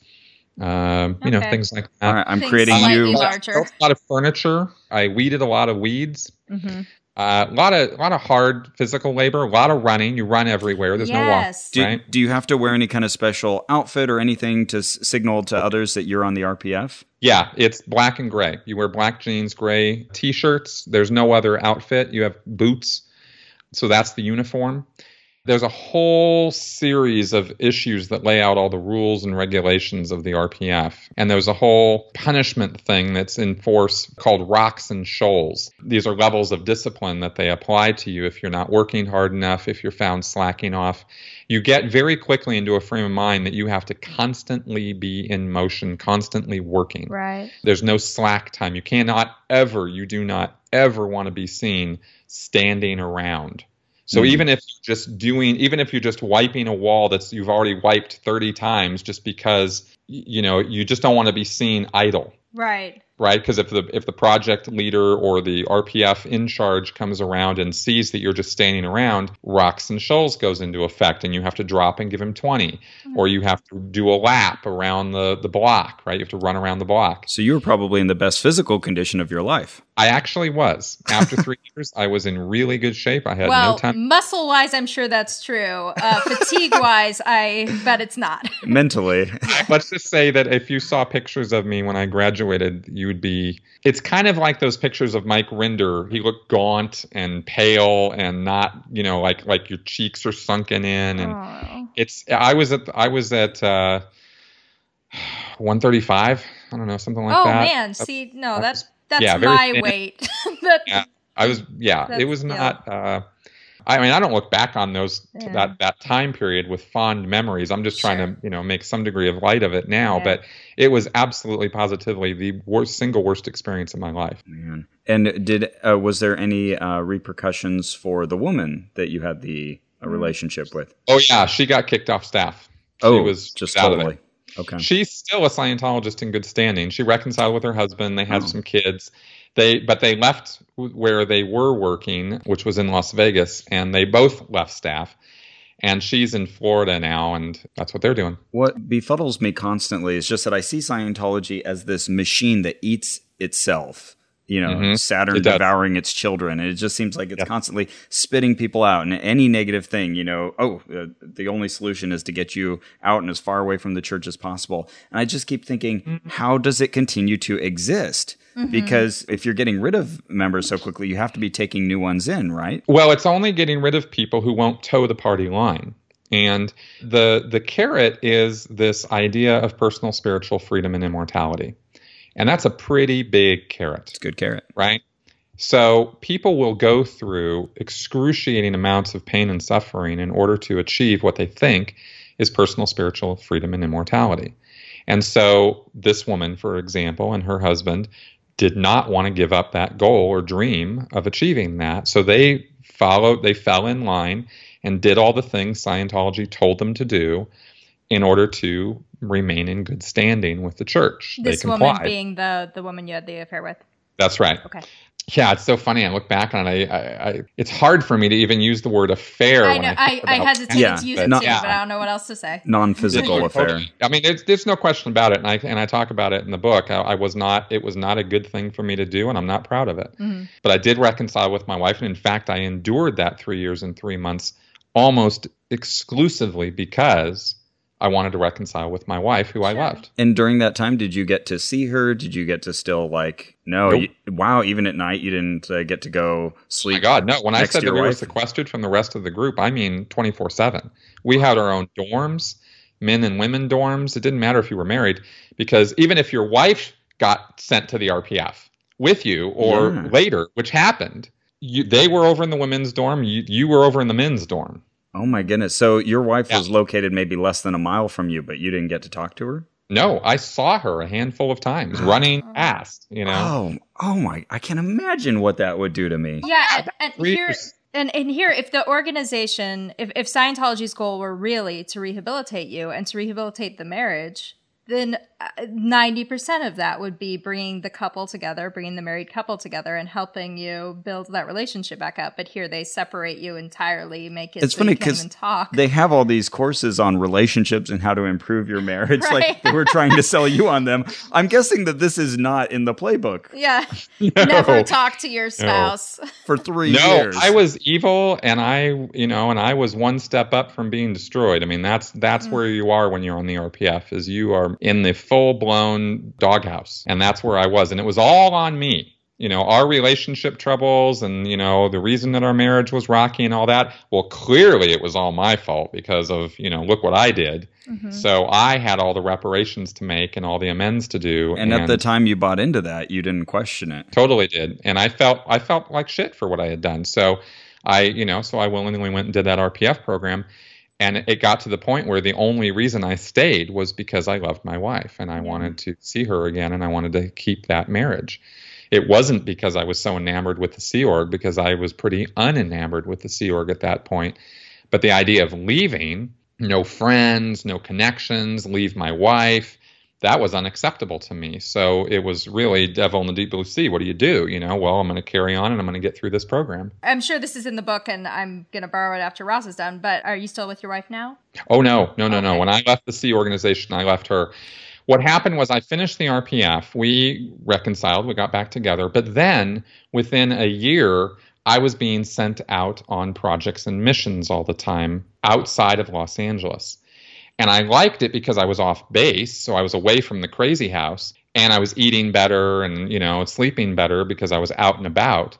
um, you know, things like that. All right, I'm Things creating slightly you. larger. A lot of furniture. I weeded a lot of weeds. hmm Uh, a lot of a lot of hard physical labor. A lot of running. You run everywhere. There's Yes. No walk. Right? do you have to wear any kind of special outfit or anything to s- signal to others that you're on the RPF? Yeah, it's black and gray. You wear black jeans, gray t-shirts. There's no other outfit. You have boots. So that's the uniform. There's a whole series of issues that lay out all the rules and regulations of the RPF. And there's a whole punishment thing that's in force called rocks and shoals. These are levels of discipline that they apply to you if you're not working hard enough, if you're found slacking off. You get very quickly into a frame of mind that you have to constantly be in motion, constantly working. Right. There's no slack time. You cannot ever, you do not ever want to be seen standing around. So Mhm. even if you're just doing, even if you're just wiping a wall that's you've already wiped 30 times, just because you know you just don't want to be seen idle. Right. Right? Because if the if the project leader or the RPF in charge comes around and sees that you're just standing around, rocks and shoals goes into effect, and you have to drop and give him 20, mm-hmm. or you have to do a lap around the the block, right? You have to run around the block. So you were probably in the best physical condition of your life. I actually was. After three years, I was in really good shape. I had well, no time. Muscle wise, I'm sure that's true. Uh, fatigue wise, I bet it's not. Mentally. Let's just say that if you saw pictures of me when I graduated, you would be. It's kind of like those pictures of Mike Rinder. He looked gaunt and pale and not, you know, like like your cheeks are sunken in. And Aww. it's. I was at. I was at. Uh, 135. I don't know, something like oh, that. Oh man, see, no, that's that's yeah, my weight. yeah, I was. Yeah, it was not. Yeah. Uh, I mean, I don't look back on those yeah. that that time period with fond memories. I'm just trying sure. to, you know, make some degree of light of it now. Yeah. But it was absolutely, positively the worst, single worst experience of my life. Man. And did uh, was there any uh, repercussions for the woman that you had the uh, relationship with? Oh yeah, she got kicked off staff. She oh, was just totally. Okay. She's still a Scientologist in good standing. She reconciled with her husband. They have oh. some kids. They but they left where they were working, which was in Las Vegas, and they both left staff. And she's in Florida now, and that's what they're doing. What befuddles me constantly is just that I see Scientology as this machine that eats itself you know, mm-hmm. Saturn it devouring its children. And it just seems like it's yep. constantly spitting people out. And any negative thing, you know, oh, uh, the only solution is to get you out and as far away from the church as possible. And I just keep thinking, mm-hmm. how does it continue to exist? Mm-hmm. Because if you're getting rid of members so quickly, you have to be taking new ones in, right? Well, it's only getting rid of people who won't toe the party line. And the the carrot is this idea of personal spiritual freedom and immortality. And that's a pretty big carrot. It's a good carrot. Right? So people will go through excruciating amounts of pain and suffering in order to achieve what they think is personal spiritual freedom and immortality. And so this woman, for example, and her husband did not want to give up that goal or dream of achieving that. So they followed, they fell in line and did all the things Scientology told them to do in order to remain in good standing with the church. This woman being the the woman you had the affair with. That's right. Okay. Yeah, it's so funny. I look back on it. I, I, I it's hard for me to even use the word affair. I know. I, I, I hesitate yeah, to use it too, yeah. but I don't know what else to say. Non-physical affair. I mean, there's, there's no question about it, and I and I talk about it in the book. I, I, was not. It was not a good thing for me to do, and I'm not proud of it. Mm-hmm. But I did reconcile with my wife, and in fact, I endured that three years and three months almost exclusively because I wanted to reconcile with my wife, who sure. I loved. And during that time, did you get to see her? Did you get to still like? No, nope. you, wow. Even at night, you didn't uh, get to go sleep. my God, no. When I said that we were sequestered from the rest of the group, I mean twenty four seven. We had our own dorms, men and women dorms. It didn't matter if you were married, because even if your wife got sent to the RPF with you or yeah. later, which happened, you, they were over in the women's dorm. You, you were over in the men's dorm. Oh my goodness! So your wife yeah. was located maybe less than a mile from you, but you didn't get to talk to her. No, I saw her a handful of times running oh. past. You know. Oh, oh my! I can't imagine what that would do to me. Yeah, and, and here, and, and here, if the organization, if if Scientology's goal were really to rehabilitate you and to rehabilitate the marriage, then 90% uh, of that would be bringing the couple together, bringing the married couple together and helping you build that relationship back up. But here they separate you entirely, make it it's so funny because they have all these courses on relationships and how to improve your marriage. right. Like we're trying to sell you on them. I'm guessing that this is not in the playbook. Yeah. No. Never talk to your spouse. No. For three no, years. I was evil and I, you know, and I was one step up from being destroyed. I mean, that's, that's mm. where you are when you're on the RPF is you are in the full blown doghouse. And that's where I was. And it was all on me. You know, our relationship troubles and, you know, the reason that our marriage was rocky and all that. Well, clearly it was all my fault because of, you know, look what I did. Mm-hmm. So I had all the reparations to make and all the amends to do. And, and, at the time you bought into that, you didn't question it. Totally did. And I felt I felt like shit for what I had done. So I, you know, so I willingly went and did that RPF program and it got to the point where the only reason I stayed was because I loved my wife and I mm-hmm. wanted to see her again and I wanted to keep that marriage. It wasn't because I was so enamored with the Sea Org because I was pretty unenamored with the Sea Org at that point. But the idea of leaving, no friends, no connections, leave my wife, that was unacceptable to me. So it was really devil in the deep blue sea. What do you do? You know, well, I'm going to carry on and I'm going to get through this program. I'm sure this is in the book and I'm going to borrow it after Ross is done, but are you still with your wife now? Oh, no, no, no, Okay. no. When I left the Sea organization, I left her. What happened was I finished the RPF. We reconciled, we got back together. But then within a year, I was being sent out on projects and missions all the time outside of Los Angeles. And I liked it because I was off base, so I was away from the crazy house, and I was eating better and you know sleeping better because I was out and about.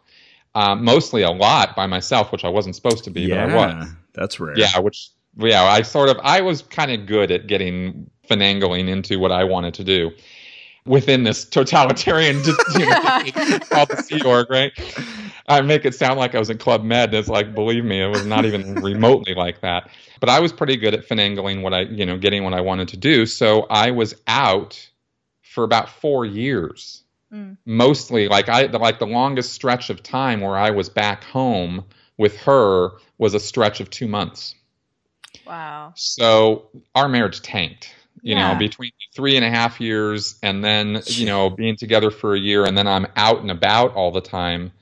Um, mostly a lot by myself, which I wasn't supposed to be, but I was. that's rare. Yeah, which yeah, I sort of I was kind of good at getting finagling into what I wanted to do within this totalitarian you know, called the Sea Org, right? I make it sound like I was in Club Med. It's like, believe me, it was not even remotely like that. But I was pretty good at finagling what I, you know, getting what I wanted to do. So I was out for about four years. Mm. Mostly, like I, like the longest stretch of time where I was back home with her was a stretch of two months. Wow. So our marriage tanked, you Yeah. know, between three and a half years and then, you know, being together for a year and then I'm out and about all the time.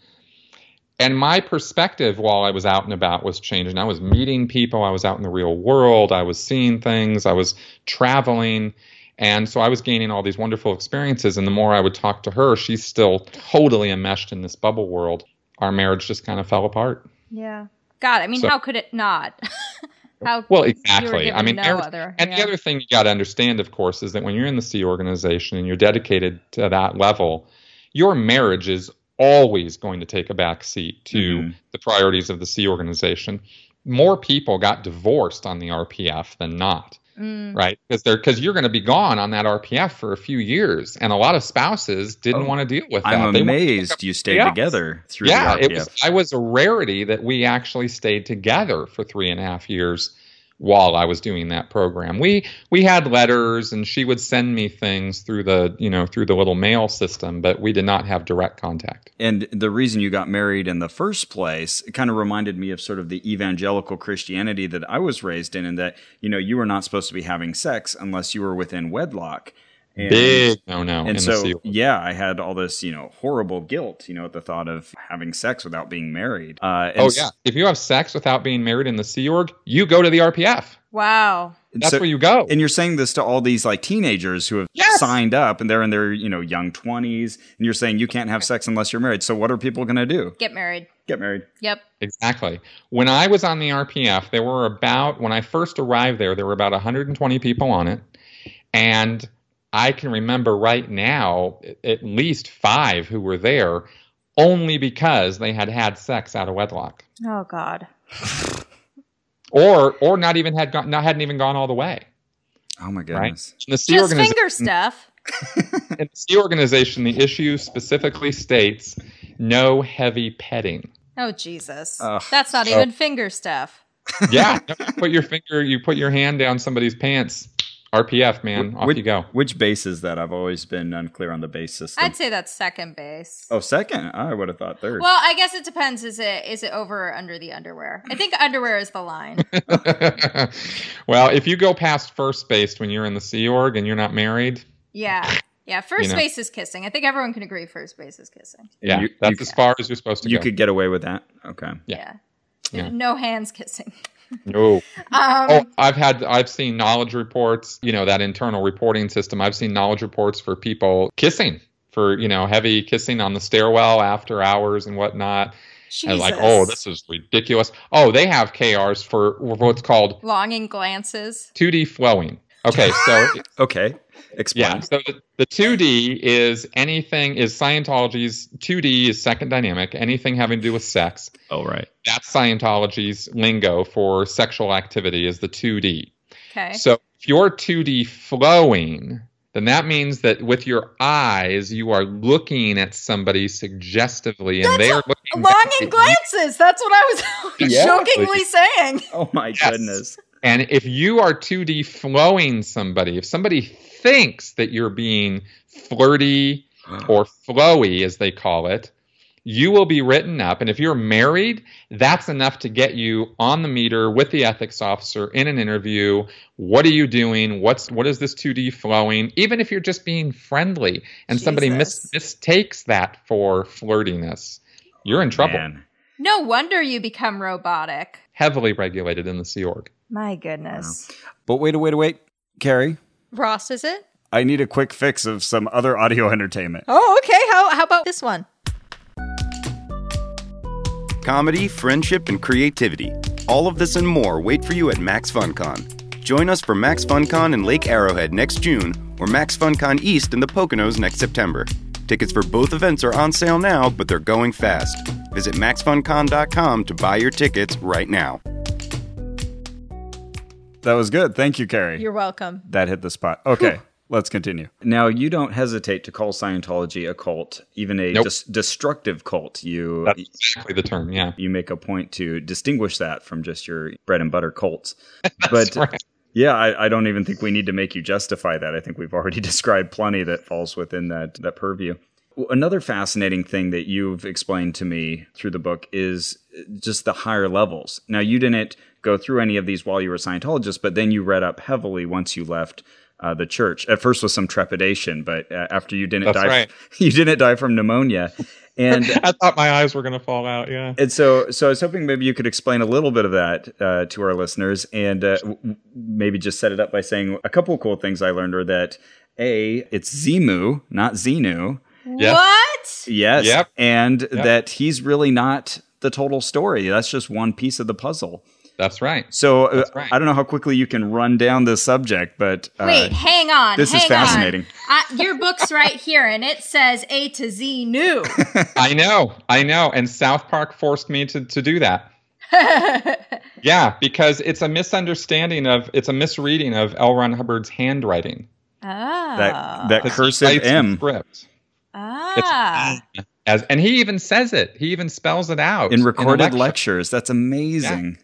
And my perspective while I was out and about was changing. I was meeting people, I was out in the real world, I was seeing things, I was traveling. And so I was gaining all these wonderful experiences. And the more I would talk to her, she's still totally enmeshed in this bubble world. Our marriage just kind of fell apart. Yeah. God, I mean, So- how could it not? how Well, you were exactly. I mean, no every- other. And yeah. the other thing you got to understand, of course, is that when you're in the Sea organization and you're dedicated to that level, your marriage is always going to take a back seat to Mhm. the priorities of the Sea organization. More people got divorced on the RPF than not, Mm. right? Because they're because you're going to be gone on that RPF for a few years, and a lot of spouses didn't Oh, want to deal with that. I'm They amazed you stayed else. together through yeah, the it was. I was a rarity that we actually stayed together for three and a half years while I was doing that program. We we had letters, and she would send me things through the you know through the little mail system, but we did not have direct contact. And the reason you got married in the first place, kind of reminded me of sort of the evangelical Christianity that I was raised in, and that, you know, you were not supposed to be having sex unless you were within wedlock. And, Big no no And the so, sea. yeah, I had all this, you know, horrible guilt, you know, at the thought of having sex without being married. Uh, Oh yeah, if you have sex without being married in the Sea Org, you go to the RPF. Wow. That's so- where you go. And you're saying this to all these like teenagers who have Yes. signed up and they're in their, you know, young 20s, and you're saying you can't have sex unless you're married. So what are people going to do? Get married. Get married. Yep. Exactly. When I was on the RPF, there were about, when I first arrived there, there were about 120 people on it. And I can remember right now at least five who were there only because they had had sex out of wedlock Oh God. or or not even had gone, not hadn't even gone all the way. Oh my goodness. In the Sea Just organization, finger stuff. in the Sea organization, the issue specifically states no heavy petting. Oh Jesus. Ugh. That's not So- even finger stuff. Yeah, no, you put your finger, you put your hand down somebody's pants. RPF, man, off which, you go. Which base is that? I've always been unclear on the base system. I'd say that's second base. oh, second. I would have thought third. Well, I guess it depends. Is it is it over or under the underwear? I think underwear is the line. well, if you go past first base when you're in the Sea Org and you're not married, Yeah. Yeah. First know. base is kissing. I think everyone can agree first base is kissing. yeah, You- that's you- as far as you're supposed to go. you go. could get away with that. Okay. Yeah. Yeah. Yeah. No hands kissing. no. Um, Oh, I've had I've seen knowledge reports, you know, that internal reporting system. I've seen knowledge reports for people kissing, for, you know, heavy kissing on the stairwell after hours and whatnot. Jesus. And like, oh, this is ridiculous. Oh, they have KRs for what's called longing glances. 2D flowing. Okay, so Okay. Explain. Yeah. So the, the 2D is anything is Scientology's 2D is second dynamic. Anything having to do with sex. Oh, right. That's Scientology's lingo for sexual activity is the 2D. Okay. So if you're 2D flowing, then that means that with your eyes you are looking at somebody suggestively, and they're looking Longing glances. That's what I was Yeah. jokingly saying. Oh, my Yes. goodness. And if you are 2D flowing somebody, if somebody thinks that you're being flirty or flowy, as they call it, you will be written up. And if you're married, that's enough to get you on the meter with the ethics officer in an interview. What are you doing? What's what is this 2D flowing? Even if you're just being friendly and somebody mis- mistakes that for flirtiness, you're in trouble. Man. No wonder you become robotic. Heavily regulated in the Sea Org. My goodness. Wow. But wait, wait, wait, Carrie. Ross, is it? I need a quick fix of some other audio entertainment. Oh, okay. How how about this one? Comedy, friendship, and creativity. All of this and more wait for you at Max FunCon. Join us for Max FunCon in Lake Arrowhead next June or Max FunCon East in the Poconos next September. Tickets for both events are on sale now, but they're going fast. Visit maxfuncon.com to buy your tickets right now. That was good. Thank you, Carrie. You're welcome. That hit the spot. Okay. Let's continue. Now, you don't hesitate to call Scientology a cult, even a nope. dis- destructive cult. You That's exactly the term, yeah. You make a point to distinguish that from just your bread and butter cults. but right. yeah, I, I, don't even think we need to make you justify that. I think we've already described plenty that falls within that that purview. Another fascinating thing that you've explained to me through the book is just the higher levels. Now, you didn't go through any of these while you were a Scientologist, but then you read up heavily once you left uh, the church. At first, with some trepidation, but uh, after you didn't That's die, right. you didn't die from pneumonia. And I thought my eyes were going to fall out. Yeah. And so, so I was hoping maybe you could explain a little bit of that uh, to our listeners, and uh, w- maybe just set it up by saying a couple of cool things I learned are that a it's Xemu, not Xenu. Yes. What? Yes. Yep. And yep. that he's really not the total story. That's just one piece of the puzzle. That's right. So uh, That's right. I don't know how quickly you can run down this subject, but uh, wait, hang on. This hang is fascinating. your book's right here, and it says A to Xenu. I know, I know, and South Park forced me to to do that. yeah, because it's a misunderstanding of it's a misreading of L. Ron Hubbard's handwriting. Oh, that that cursive M script. Ah. It's, as and he even says it. He even spells it out in recorded in lecture. lectures. That's amazing. Yeah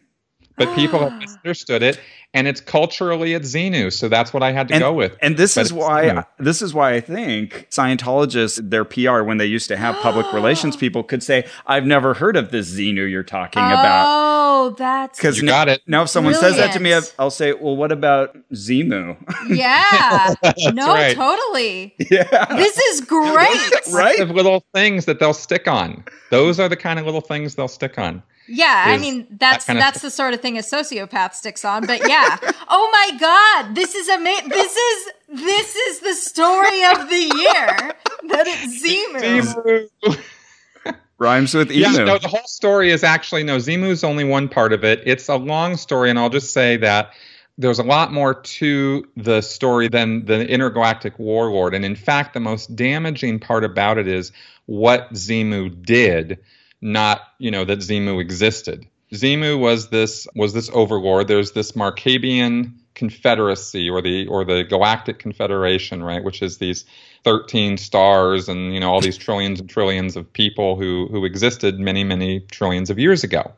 but people have misunderstood it and it's culturally it's xenu so that's what i had to and, go with and this but is why xenu. this is why i think scientologists their pr when they used to have public relations people could say i've never heard of this xenu you're talking oh, about. Oh that's because you got it. now if someone brilliant. says that to me i'll say well what about Xemu?" yeah. No right. totally. Yeah. This is great. Right of little things that they'll stick on. Those are the kind of little things they'll stick on yeah, I mean that's that that's the sort of thing a sociopath sticks on. But yeah, oh my god, this is amazing. This is this is the story of the year that it's Xemu. Xemu. Rhymes with emu. Yeah, no, the whole story is actually no. Xemu's only one part of it. It's a long story, and I'll just say that there's a lot more to the story than the intergalactic warlord. And in fact, the most damaging part about it is what Xemu did not you know that Xemu existed. Xemu was this was this overlord. There's this Marcabian confederacy or the or the galactic confederation, right, which is these 13 stars and you know all these trillions and trillions of people who who existed many many trillions of years ago.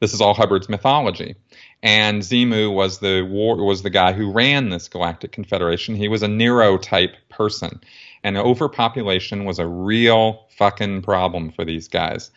This is all Hubbard's mythology. And Xemu was the war was the guy who ran this galactic confederation. He was a Nero type person. And overpopulation was a real fucking problem for these guys.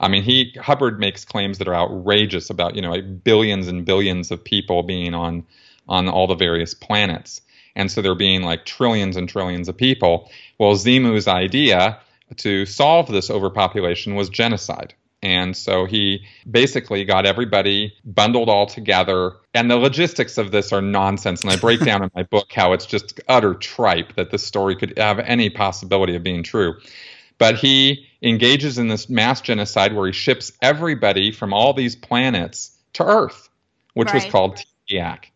I mean, he Hubbard makes claims that are outrageous about you know like billions and billions of people being on on all the various planets, and so there being like trillions and trillions of people. Well, Xemu's idea to solve this overpopulation was genocide. And so he basically got everybody bundled all together. And the logistics of this are nonsense. And I break down in my book how it's just utter tripe that this story could have any possibility of being true. But he engages in this mass genocide where he ships everybody from all these planets to Earth, which right. was called Teegeeack,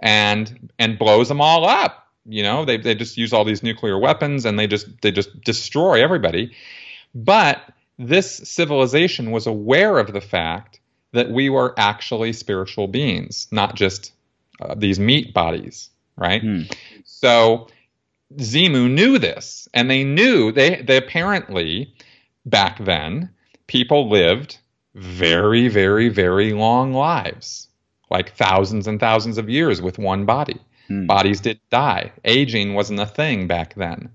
and and blows them all up. You know, they they just use all these nuclear weapons and they just they just destroy everybody. But this civilization was aware of the fact that we were actually spiritual beings, not just uh, these meat bodies, right? Hmm. So Xemu knew this, and they knew they they apparently back then people lived very very very long lives, like thousands and thousands of years with one body. Hmm. Bodies didn't die. Aging wasn't a thing back then.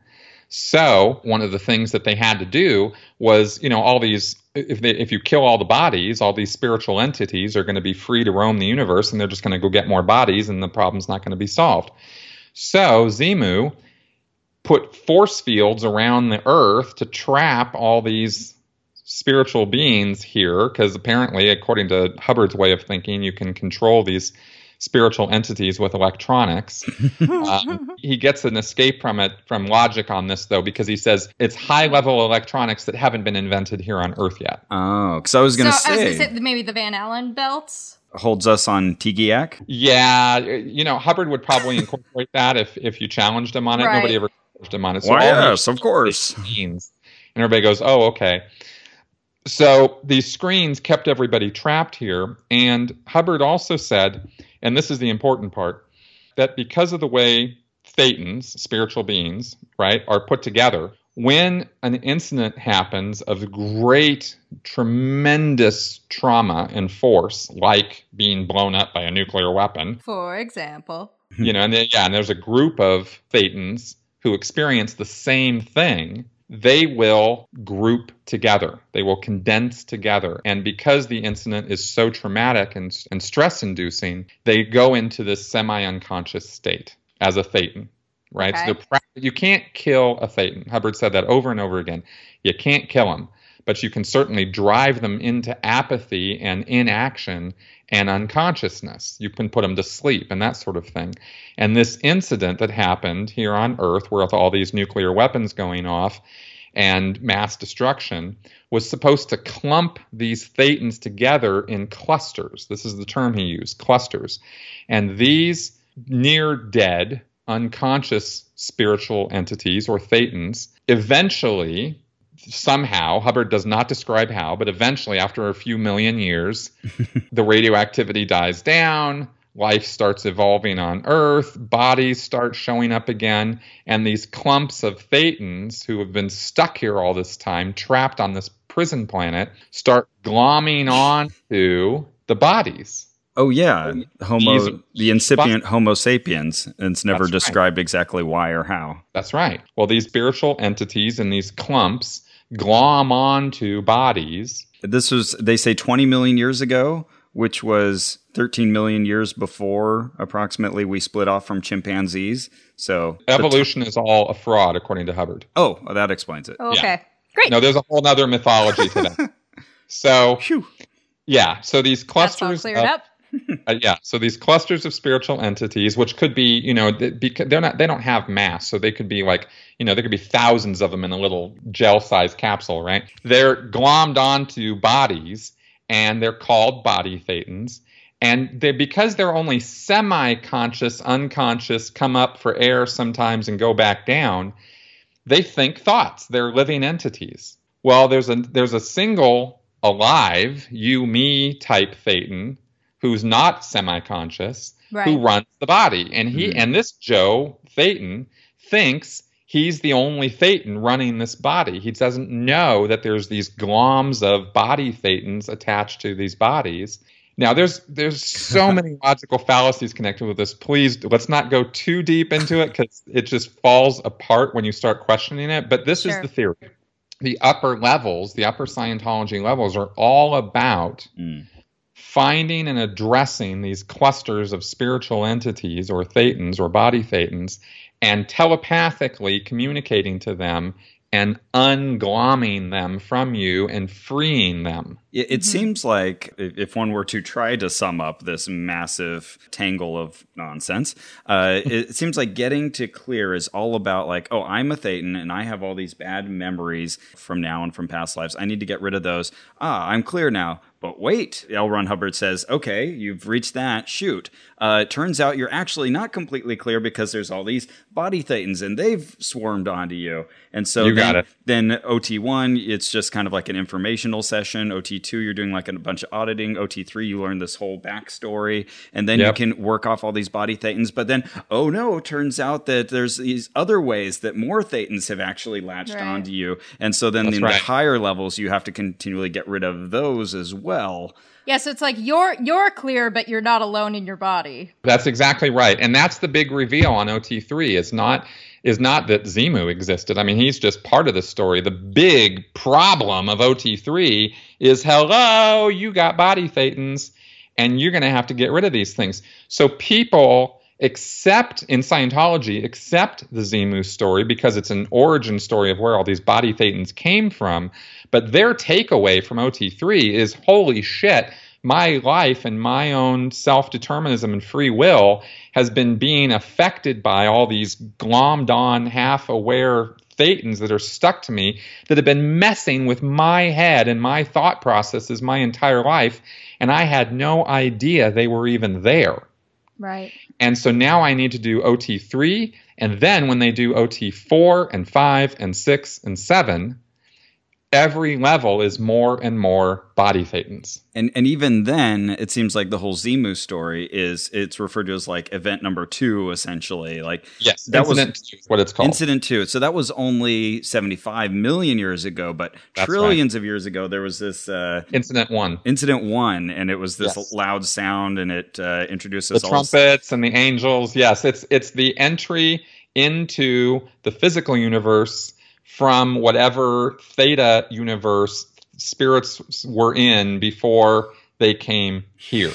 So one of the things that they had to do was, you know, all these if they, if you kill all the bodies, all these spiritual entities are going to be free to roam the universe, and they're just going to go get more bodies, and the problem's not going to be solved. So Xemu put force fields around the Earth to trap all these spiritual beings here, because apparently, according to Hubbard's way of thinking, you can control these spiritual entities with electronics. um, he gets an escape from it from logic on this though because he says it's high level electronics that haven't been invented here on Earth yet. Oh, because I was going to so, say, say maybe the Van Allen belts. holds us on Teegeeack. Yeah, you know Hubbard would probably incorporate that if if you challenged him on it. Right. Nobody ever challenged him on it. Why, all yes, of course. these and everybody goes, "Oh, okay." So these screens kept everybody trapped here, and Hubbard also said, and this is the important part, that because of the way thetans, spiritual beings, right, are put together, when an incident happens of great, tremendous trauma and force, like being blown up by a nuclear weapon, For example. you know, and then, yeah, and there's a group of thetans who experience the same thing. They will group together. They will condense together. And because the incident is so traumatic and, and stress inducing, they go into this semi unconscious state as a thetan, right? Okay. So you can't kill a thetan. Hubbard said that over and over again. You can't kill them, but you can certainly drive them into apathy and inaction and unconsciousness. You can put them to sleep and that sort of thing. And this incident that happened here on Earth, with all these nuclear weapons going off and mass destruction, was supposed to clump these thetans together in clusters. This is the term he used clusters. And these near dead, unconscious spiritual entities or thetans eventually somehow hubbard does not describe how but eventually after a few million years the radioactivity dies down life starts evolving on earth bodies start showing up again and these clumps of thetans who have been stuck here all this time trapped on this prison planet start glomming onto the bodies Oh yeah, Homo, These- the incipient Homo sapiens. And it's never That's right. described exactly why or how. That's right. Well, these spiritual entities and these clumps glom onto bodies. This was they say 20 million years ago, which was 13 million years before approximately we split off from chimpanzees. So the t- Evolution is all a fraud, according to Hubbard. oh, well, that explains it. Oh, okay. Great. No, there's a whole other mythology to that. So, Phew. yeah. So these clusters. That's all clusters. cleared of- up. Uh, yeah, so these clusters of spiritual entities, which could be, you know, they're not, they don't have mass, so they could be like, you know, there could be thousands of them in a little gel-sized capsule, right? They're glommed onto bodies, and they're called body thetans, and they because they're only semi-conscious, unconscious, come up for air sometimes and go back down. They think thoughts. They're living entities. Well, there's a there's a single alive you me type thetan who's not semi-conscious Right. who runs the body and he Mhm. and this joe thetan thinks he's the only thetan running this body he doesn't know that there's these gloms of body thetans attached to these bodies now there's there's so many logical fallacies connected with this please let's not go too deep into it because it just falls apart when you start questioning it but this Sure. is the theory the upper levels the upper scientology levels are all about Mm. Finding and addressing these clusters of spiritual entities or thetans or body thetans and telepathically communicating to them and unglomming them from you and freeing them. It, it seems like if if one were to try to sum up this massive tangle of nonsense, uh, it seems like getting to clear is all about like, oh, I'm a Thetan and I have all these bad memories from now and from past lives. I need to get rid of those. Ah, I'm clear now. But wait, L. Ron Hubbard says, okay, you've reached that. Shoot. Uh, it turns out you're actually not completely clear because there's all these body thetans and they've swarmed onto you. And so You then, got it. then OT1, it's just kind of like an informational session. OT2, you're doing like a bunch of auditing. OT3, you learn this whole backstory. And then Yep. you can work off all these body thetans. But then, oh no, it turns out that there's these other ways that more thetans have actually latched Right. onto you. And so then That's in right. the higher levels, you have to continually get rid of those as well. Yeah, so it's like you're you're clear, but you're not alone in your body. That's exactly right. And that's the big reveal on OT3. It's not is not that Xemu existed. I mean, he's just part of the story. The big problem of OT3 is hello, you got body thetans, and you're going to have to get rid of these things. So people accept in Scientology accept the Xemu story because it's an origin story of where all these body thetans came from. But their takeaway from OT3 is holy shit, my life and my own self determinism and free will has been being affected by all these glommed on, half aware thetans that are stuck to me that have been messing with my head and my thought processes my entire life. And I had no idea they were even there. Right. And so now I need to do OT3. And then when they do OT4 and 5 and 6 and 7, every level is more and more body thetans. And and even then, it seems like the whole Xemu story is it's referred to as like event number two, essentially. Like yes, that incident was two, what it's called. Incident two. So that was only seventy five million years ago, but That's trillions right. of years ago, there was this uh, incident one. Incident one, and it was this yes. loud sound, and it uh, introduces the trumpets and the angels. Yes, it's it's the entry into the physical universe from whatever theta universe spirits were in before they came here.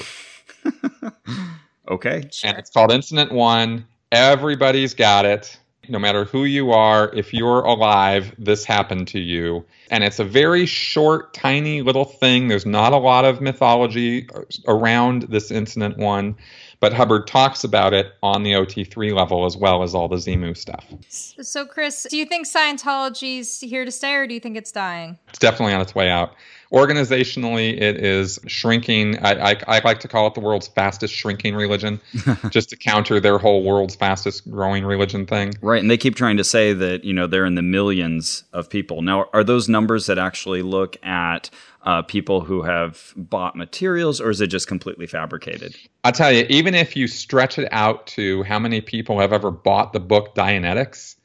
okay. And it's called Incident One. Everybody's got it. No matter who you are, if you're alive, this happened to you. And it's a very short, tiny little thing. There's not a lot of mythology around this Incident One but Hubbard talks about it on the OT3 level as well as all the Xemu stuff. So, Chris, do you think Scientology's here to stay or do you think it's dying? It's definitely on its way out. Organizationally, it is shrinking. I, I, I like to call it the world's fastest shrinking religion, just to counter their whole world's fastest growing religion thing. Right, and they keep trying to say that you know they're in the millions of people. Now, are those numbers that actually look at uh, people who have bought materials, or is it just completely fabricated? I'll tell you, even if you stretch it out to how many people have ever bought the book Dianetics,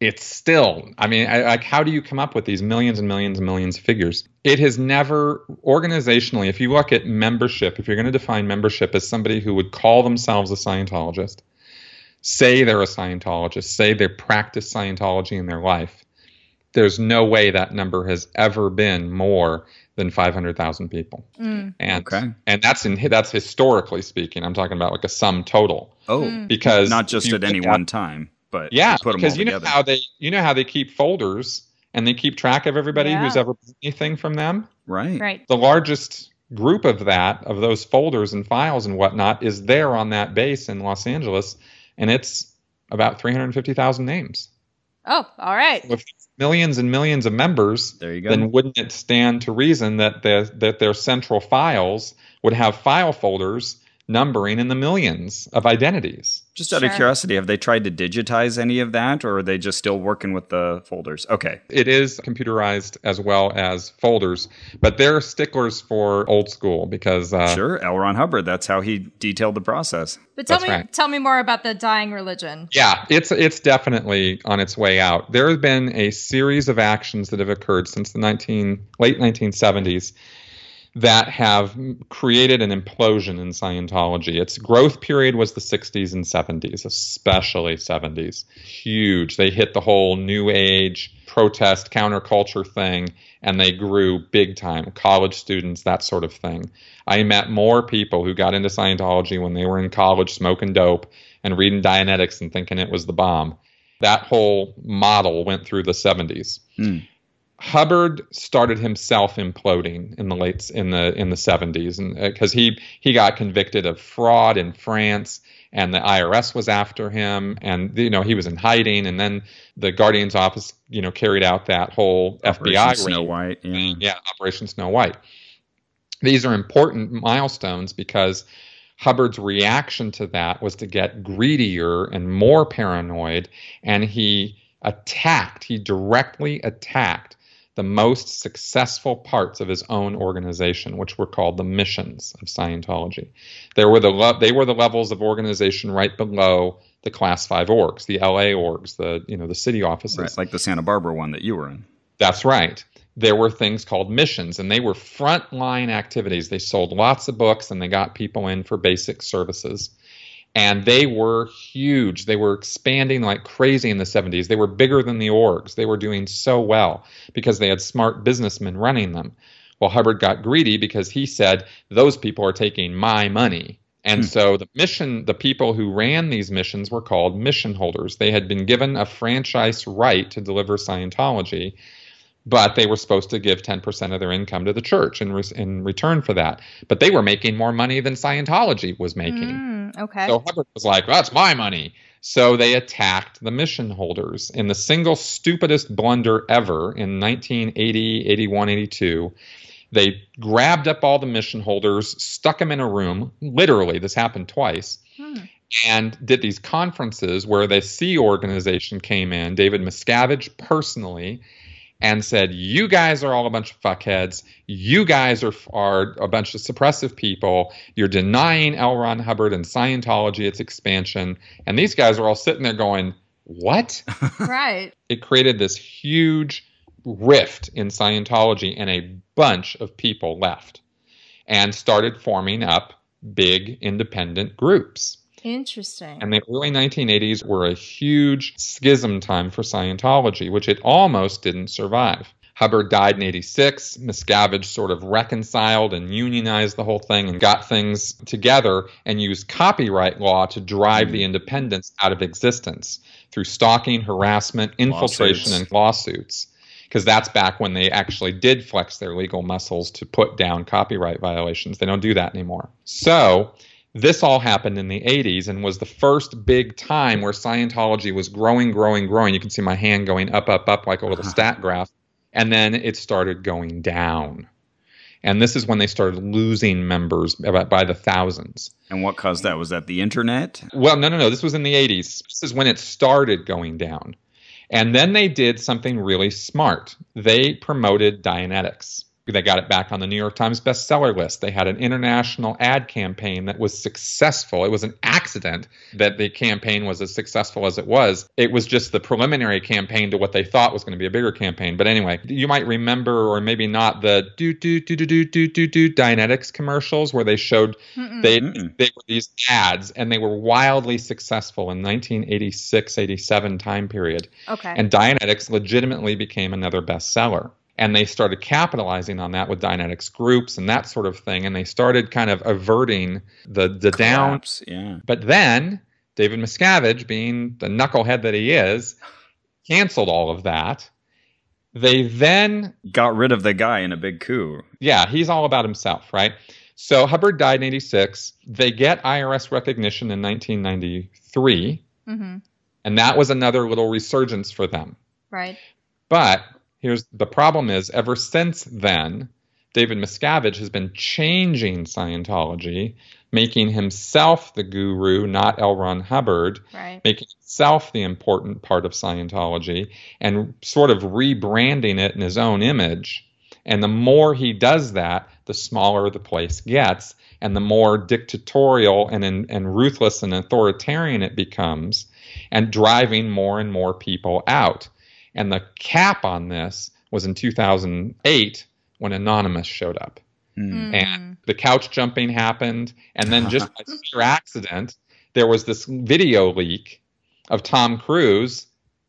it's still, I mean, I, like, how do you come up with these millions and millions and millions of figures? It has never, organizationally, if you look at membership, if you're going to define membership as somebody who would call themselves a Scientologist, say they're a Scientologist, say they practice Scientology in their life, there's no way that number has ever been more than 500,000 people. Mm. And okay. and that's in that's historically speaking. I'm talking about like a sum total. Oh, mm. because not just at any one time, but yeah, because you know how they you know how they keep folders and they keep track of everybody yeah. who's ever anything from them. Right. Right. The largest group of that of those folders and files and whatnot is there on that base in Los Angeles, and it's about 350,000 names. Oh, all right. With millions and millions of members, there you go. then wouldn't it stand to reason that the, that their central files would have file folders numbering in the millions of identities? Just out sure. of curiosity, have they tried to digitize any of that or are they just still working with the folders? Okay. It is computerized as well as folders, but they're sticklers for old school because. Uh, sure, L. Ron Hubbard, that's how he detailed the process. But tell me, right. tell me more about the dying religion. Yeah, it's it's definitely on its way out. There have been a series of actions that have occurred since the 19 late 1970s that have created an implosion in Scientology. Its growth period was the 60s and 70s, especially 70s. Huge. They hit the whole new age protest counterculture thing and they grew big time. College students, that sort of thing. I met more people who got into Scientology when they were in college smoking dope and reading Dianetics and thinking it was the bomb. That whole model went through the 70s. Mm. Hubbard started himself imploding in the late in the in the 70s and because uh, he he got convicted of fraud in France and the IRS was after him and you know he was in hiding and then the Guardian's office you know carried out that whole Operation FBI Snow White yeah. yeah Operation Snow White these are important milestones because Hubbard's reaction to that was to get greedier and more paranoid and he attacked he directly attacked the most successful parts of his own organization, which were called the missions of Scientology. There were the le- they were the levels of organization right below the class five orgs, the LA orgs, the you know the city offices, right, like the Santa Barbara one that you were in. That's right. There were things called missions, and they were frontline activities. They sold lots of books and they got people in for basic services. And they were huge. They were expanding like crazy in the 70s. They were bigger than the orgs. They were doing so well because they had smart businessmen running them. Well, Hubbard got greedy because he said, Those people are taking my money. And hmm. so the mission, the people who ran these missions were called mission holders. They had been given a franchise right to deliver Scientology, but they were supposed to give 10% of their income to the church in, re- in return for that. But they were making more money than Scientology was making. Mm, okay. So Hubbard was like, that's my money. So they attacked the mission holders in the single stupidest blunder ever in 1980, 81, 82. They grabbed up all the mission holders, stuck them in a room. Literally, this happened twice. Hmm. And did these conferences where the Sea organization came in, David Miscavige personally, and said, "You guys are all a bunch of fuckheads. You guys are are a bunch of suppressive people. You're denying L. Ron Hubbard and Scientology its expansion." And these guys are all sitting there going, "What?" Right. it created this huge rift in Scientology, and a bunch of people left and started forming up big independent groups. Interesting. And the early 1980s were a huge schism time for Scientology, which it almost didn't survive. Hubbard died in 86. Miscavige sort of reconciled and unionized the whole thing and got things together and used copyright law to drive the hmm. independents out of existence through stalking, harassment, infiltration, lawsuits. and lawsuits because that's back when they actually did flex their legal muscles to put down copyright violations. They don't do that anymore. So, this all happened in the 80s and was the first big time where Scientology was growing, growing, growing. You can see my hand going up, up, up like a little uh-huh. stat graph. And then it started going down. And this is when they started losing members by the thousands. And what caused that? Was that the internet? Well, no, no, no. This was in the 80s. This is when it started going down. And then they did something really smart. They promoted Dianetics. They got it back on the New York Times bestseller list. They had an international ad campaign that was successful. It was an accident that the campaign was as successful as it was. It was just the preliminary campaign to what they thought was going to be a bigger campaign. But anyway, you might remember, or maybe not, the do do do do do do do do Dianetics commercials where they showed Mm-mm. they they were these ads and they were wildly successful in 1986 87 time period. Okay. And Dianetics legitimately became another bestseller and they started capitalizing on that with Dianetics groups and that sort of thing and they started kind of averting the the down. yeah. But then david miscavige being the knucklehead that he is canceled all of that. They then got rid of the guy in a big coup. Yeah he's all about himself right? So hubbard died in 86 they get irs recognition in 1993 mm-hmm. and that was another little resurgence for them. Right. But Here's the problem is ever since then, David Miscavige has been changing Scientology, making himself the guru, not L. Ron Hubbard, right. making himself the important part of Scientology, and sort of rebranding it in his own image. And the more he does that, the smaller the place gets, and the more dictatorial and, and, and ruthless and authoritarian it becomes, and driving more and more people out. And the cap on this was in 2008 when Anonymous showed up. Mm. And the couch jumping happened. And then just by sheer accident, there was this video leak of Tom Cruise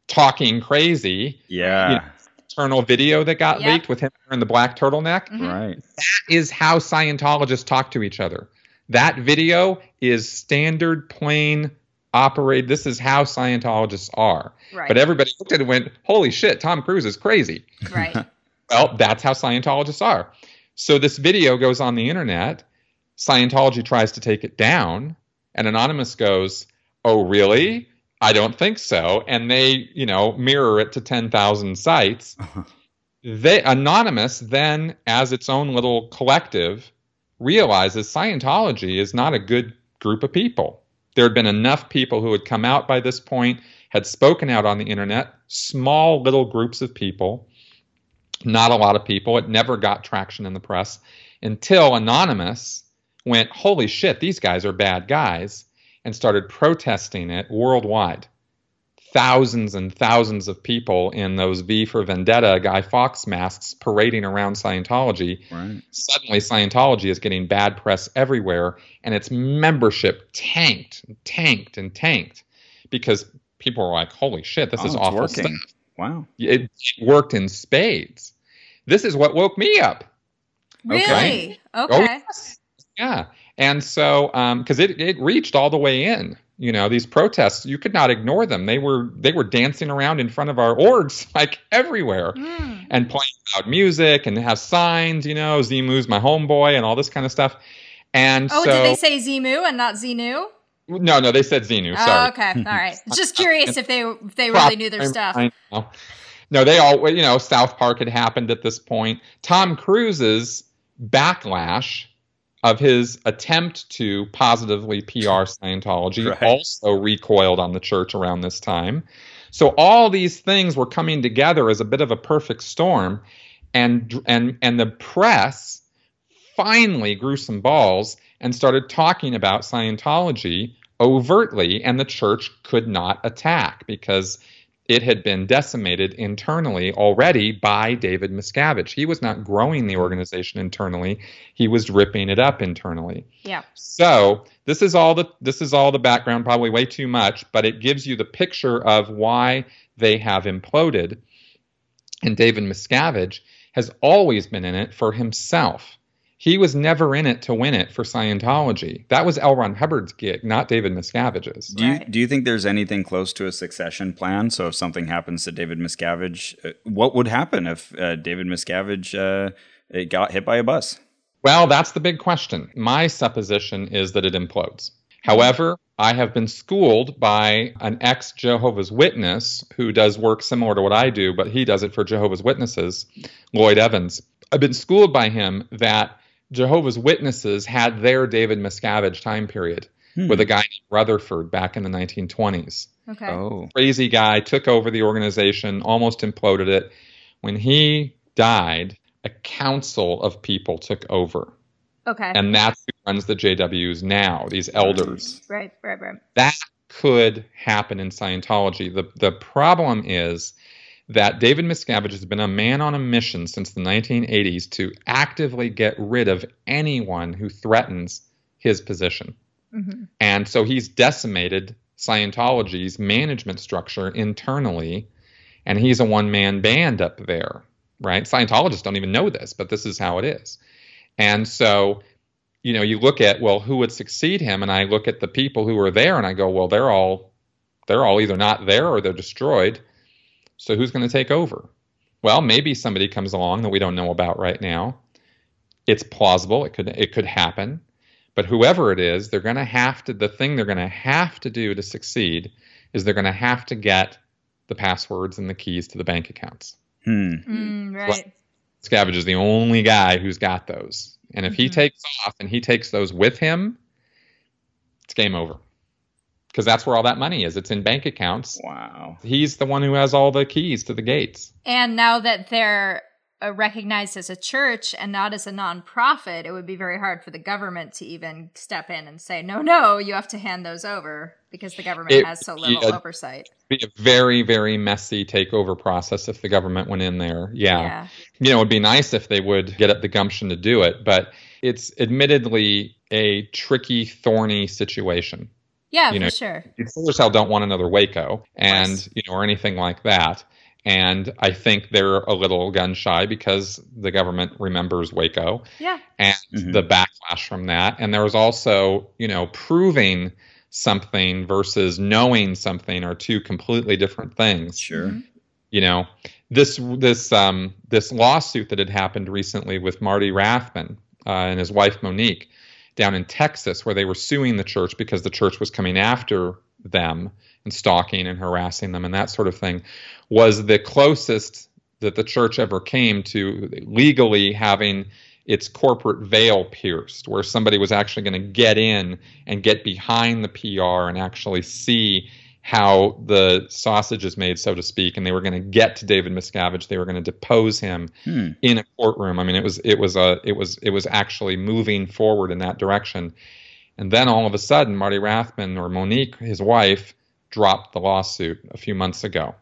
talking crazy. Yeah. You know, internal video that got yep. leaked with him wearing the black turtleneck. Mm-hmm. Right. That is how Scientologists talk to each other. That video is standard plain operate. This is how Scientologists are. Right. But everybody looked at it and went, "Holy shit, Tom Cruise is crazy." Right. well, that's how Scientologists are. So this video goes on the internet. Scientology tries to take it down, and Anonymous goes, "Oh, really? I don't think so." And they, you know, mirror it to ten thousand sites. they Anonymous then, as its own little collective, realizes Scientology is not a good group of people there had been enough people who had come out by this point, had spoken out on the internet, small little groups of people, not a lot of people. It never got traction in the press until Anonymous went, Holy shit, these guys are bad guys, and started protesting it worldwide. Thousands and thousands of people in those V for Vendetta Guy Fawkes masks parading around Scientology. Right. Suddenly, Scientology is getting bad press everywhere, and its membership tanked, and tanked, and tanked because people were like, "Holy shit, this Oh, is it's awful working. stuff." Wow. It, it worked in spades. This is what woke me up. Really? Oh, Okay. yes. Yeah. And so, um, because it, it reached all the way in, you know, these protests, you could not ignore them. They were they were dancing around in front of our orgs like everywhere Mm. and playing loud music and have signs, you know, Xemu's my homeboy and all this kind of stuff. And Oh, so, did they say Zimu and not Xenu? no, no, they said Xenu. Oh, Sorry. okay. All right. Just curious if they if they really knew their stuff. I know. No, they all, you know, South Park had happened at this point. Tom Cruise's backlash of his attempt to positively PR Scientology Right. also recoiled on the church around this time. So all these things were coming together as a bit of a perfect storm, and and and the press finally grew some balls and started talking about Scientology overtly, and the church could not attack because it had been decimated internally already by David Miscavige. He was not growing the organization internally; he was ripping it up internally. Yeah. So this is all the this is all the background, probably way too much, but it gives you the picture of why they have imploded. And David Miscavige has always been in it for himself. He was never in it to win it for Scientology. That was L. Ron Hubbard's gig, not David Miscavige's. Do you do you think there's anything close to a succession plan? So if something happens to David Miscavige, uh, what would happen if uh, David Miscavige uh, got hit by a bus? Well, that's the big question. My supposition is that it implodes. However, I have been schooled by an ex Jehovah's Witness who does work similar to what I do, but he does it for Jehovah's Witnesses, Lloyd Evans. I've been schooled by him that Jehovah's Witnesses had their David Miscavige time period hmm. with a guy named Rutherford back in the 1920s Okay. Oh, crazy guy, took over the organization, almost imploded it. When he died, a council of people took over. Okay. And that's who runs the JWs now, these elders. right. Right. Right. That could happen in Scientology. The, the problem is that David Miscavige has been a man on a mission since the 1980s to actively get rid of anyone who threatens his position. hmm And so he's decimated Scientology's management structure internally, and he's a one man band up there, right? Scientologists don't even know this, but this is how it is. And so, you know, you look at, well, who would succeed him? And I look at the people who are there and I go, well, they're all they're all either not there or they're destroyed. So who's going to take over? Well, maybe somebody comes along that we don't know about right now. It's plausible. It could it could happen. But whoever it is, they're going to have to, the thing they're going to have to do to succeed is they're going to have to get the passwords and the keys to the bank accounts. hmm. Mm, right. Scavenge is the only guy who's got those. And if he Mhm. takes off and he takes those with him, it's game over. Because that's where all that money is. It's in bank accounts. Wow. He's the one who has all the keys to the gates. And now that they're uh, recognized as a church and not as a nonprofit, it would be very hard for the government to even step in and say, no, no, you have to hand those over because the government It- has so little yeah. oversight. Be a very, very messy takeover process if the government went in there. Yeah. Yeah. You know, it'd be nice if they would get up the gumption to do it, but it's admittedly a tricky, thorny situation. Yeah, You for know, sure. you sure as don't want another Waco and course. you know or anything like that. And I think they're a little gun shy because the government remembers Waco Yeah. and Mhm. the backlash from that. And there was also, you know, proving something versus knowing something are two completely different things Sure. Mhm. you know this this um this lawsuit that had happened recently with Marty Rathbun uh, and his wife Monique down in Texas where they were suing the church because the church was coming after them and stalking and harassing them and that sort of thing was the closest that the church ever came to legally having its corporate veil pierced where somebody was actually going to get in and get behind the PR and actually see how the sausage is made, so to speak, and they were going to get to David Miscavige. They were going to depose him Hmm. in a courtroom. I mean, it was it was a it was it was actually moving forward in that direction. And then all of a sudden, Marty Rathbun or Monique, his wife, dropped the lawsuit a few months ago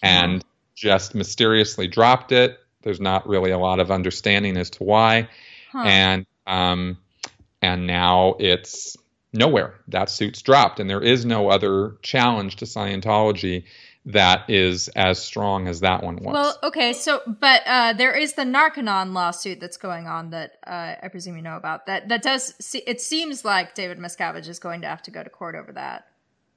and just mysteriously dropped it. There's not really a lot of understanding as to why. Huh. And um, and now it's nowhere. That suit's dropped, and there is no other challenge to Scientology that is as strong as that one was. Well, okay, so but uh, there is the Narconon lawsuit that's going on that uh, I presume you know about. That that does see, it seems like David Miscavige is going to have to go to court over that.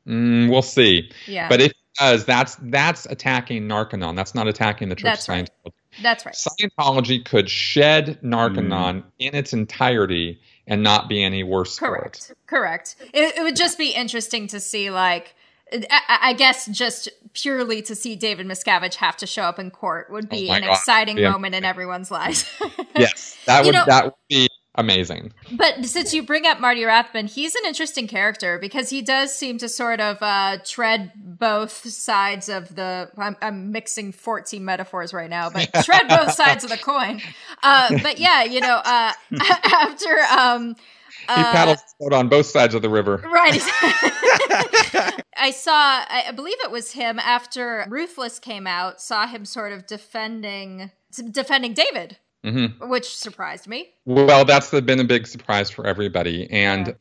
Mm, we'll see. Yeah. But if it does, that's that's attacking Narconon. That's not attacking the Church That's of right. Scientology. That's right. Scientology could shed Hmm. Narconon in its entirety and not be any worse for it. Correct. Correct. It, it would just be interesting to see, like, I, I guess, just purely to see David Miscavige have to show up in court would be Oh an God. exciting Yeah. moment in everyone's lives. Yes, that would know- that would be amazing. But since you bring up Marty Rathbun, he's an interesting character because he does seem to sort of uh, tread both sides of the. I'm, I'm mixing 14 metaphors right now, but tread both sides of the coin. Uh, but yeah, you know, uh, after. Um, He paddles his on both sides of the river. Right. I saw, I believe it was him after Ruthless came out, saw him sort of defending defending David, hmm which surprised me. Well, that's been a big surprise for everybody. And Yeah.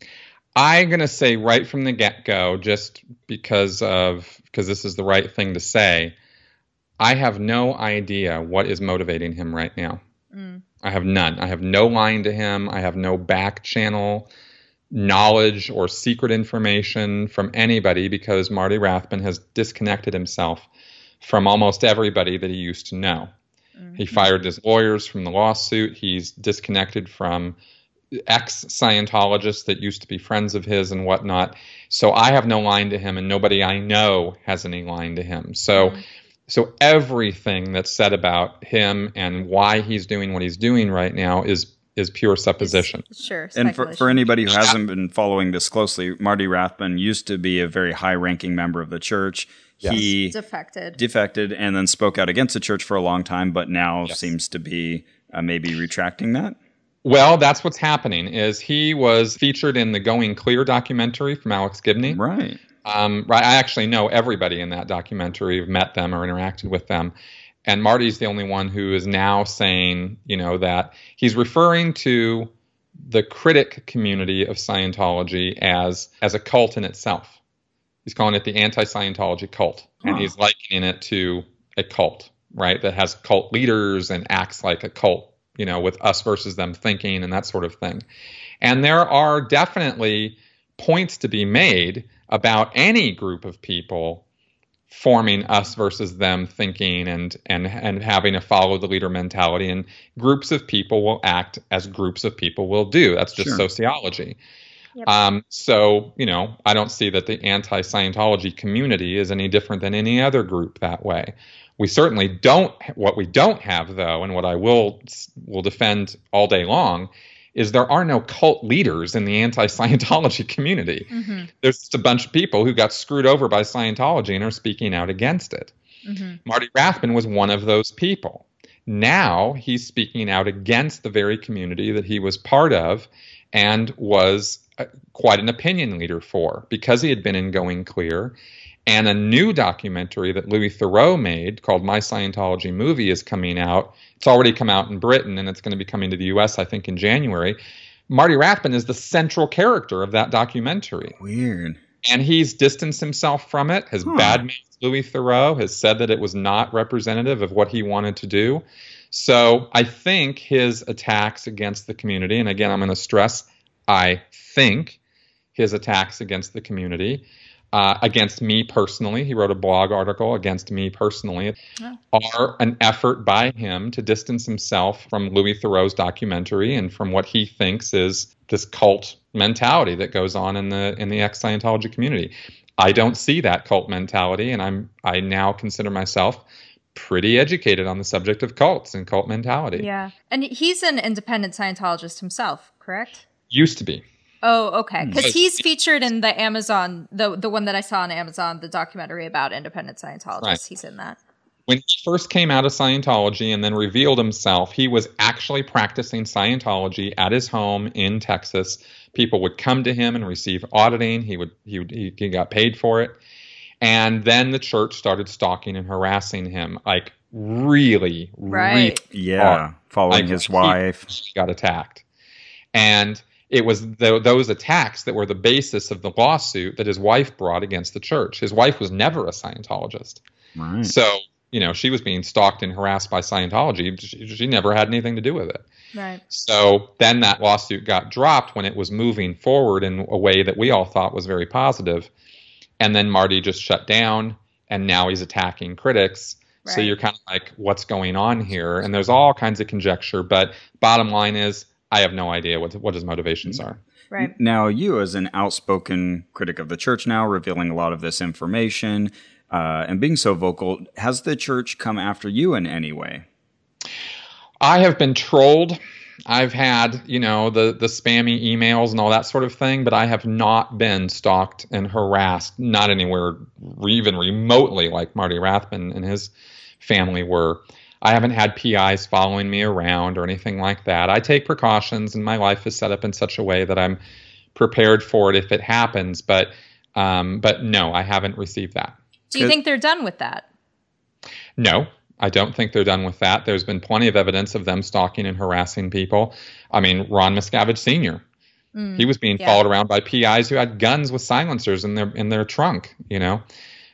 I'm going to say right from the get go, just because of because this is the right thing to say, I have no idea what is motivating him right now. Mm. I have none. I have no line to him. I have no back channel knowledge or secret information from anybody because Marty Rathbun has disconnected himself from almost everybody that he used to know. He mm-hmm. fired his lawyers from the lawsuit. He's disconnected from ex Scientologists that used to be friends of his and whatnot. So I have no line to him, and nobody I know has any line to him. So, mm-hmm. so everything that's said about him and why he's doing what he's doing right now is is pure supposition. Sure. And for, for anybody who hasn't been following this closely, Marty Rathbun used to be a very high ranking member of the church. He defected. defected and then spoke out against the church for a long time, but now Yes. seems to be uh, maybe retracting that. Well, that's what's happening. Is he was featured in the Going Clear documentary from Alex Gibney. Right. Um, right. I actually know everybody in that documentary. I've met them or interacted with them. And Marty's the only one who is now saying, you know, that he's referring to the critic community of Scientology as as a cult in itself. He's calling it the anti-Scientology cult, and he's likening it to a cult, right? That has cult leaders and acts like a cult, you know, with us versus them thinking and that sort of thing. And there are definitely points to be made about any group of people forming us versus them thinking and and and having a follow the leader mentality and groups of people will act as groups of people will do that's just Sure. sociology Yep. um, so you know i don't see that the anti-scientology community is any different than any other group that way we certainly don't what we don't have though and what i will will defend all day long is there are no cult leaders in the anti-scientology community Mhm, there's just a bunch of people who got screwed over by Scientology and are speaking out against it. mhm. Marty Rathbun was one of those people. Now he's speaking out against the very community that he was part of and was uh, quite an opinion leader for because he had been in Going Clear. And a new documentary that Louis Theroux made called My Scientology Movie is coming out. It's already come out in Britain and it's going to be coming to the US, I think, in January. Marty Rathbun is the central character of that documentary Weird. and he's distanced himself from it. Has Huh. badmouthed Louis Theroux. Has said that it was not representative of what he wanted to do. So I think his attacks against the community, and again, I'm going to stress, I think his attacks against the community, uh, against me personally, he wrote a blog article against me personally, are an effort by him to distance himself from Louis Theroux's documentary and from what he thinks is this cult mentality that goes on in the in the ex Scientology community. I don't see that cult mentality, and I'm I now consider myself pretty educated on the subject of cults and cult mentality. Yeah. And he's an independent Scientologist himself, correct? Used to be. Oh, okay. Hmm. Because he's featured in the Amazon, the the one that I saw on Amazon, the documentary about independent Scientologists. Right. He's in that. when he first came out of Scientology and then revealed himself, he was actually practicing Scientology at his home in Texas. People would come to him and receive auditing. He would he would, he, he got paid for it, And then the church started stalking and harassing him, like really, Right. really Yeah, hard. following Like, his he- wife. he got attacked. And it was tho- those attacks that were the basis of the lawsuit that his wife brought against the church. His wife was never a Scientologist. Right. So, you know, she was being stalked and harassed by Scientology. She, she never had anything to do with it. Right. So then that lawsuit got dropped when it was moving forward in a way that we all thought was very positive. And then Marty just shut down, and now he's attacking critics. So you're kind of like, what's going on here? And there's all kinds of conjecture. But bottom line is, I have no idea what what his motivations are. Right. Now, you, as an outspoken critic of the church, now revealing a lot of this information uh, and being so vocal, has the church come after you in any way? I have been trolled. I've had, you know, the the spammy emails and all that sort of thing, but I have not been stalked and harassed, not anywhere re- even remotely like Marty Rathbun and his family were. I haven't had PIs following me around or anything like that. I take precautions, and my life is set up in such a way that I'm prepared for it if it happens. But, um, but no, I haven't received that. Do you think they're done with that? No, I don't think they're done with that. There's been plenty of evidence of them stalking and harassing people. I mean, Ron Miscavige Sr. Mm, he was being yeah. followed around by PIs who had guns with silencers in their in their trunk. You know,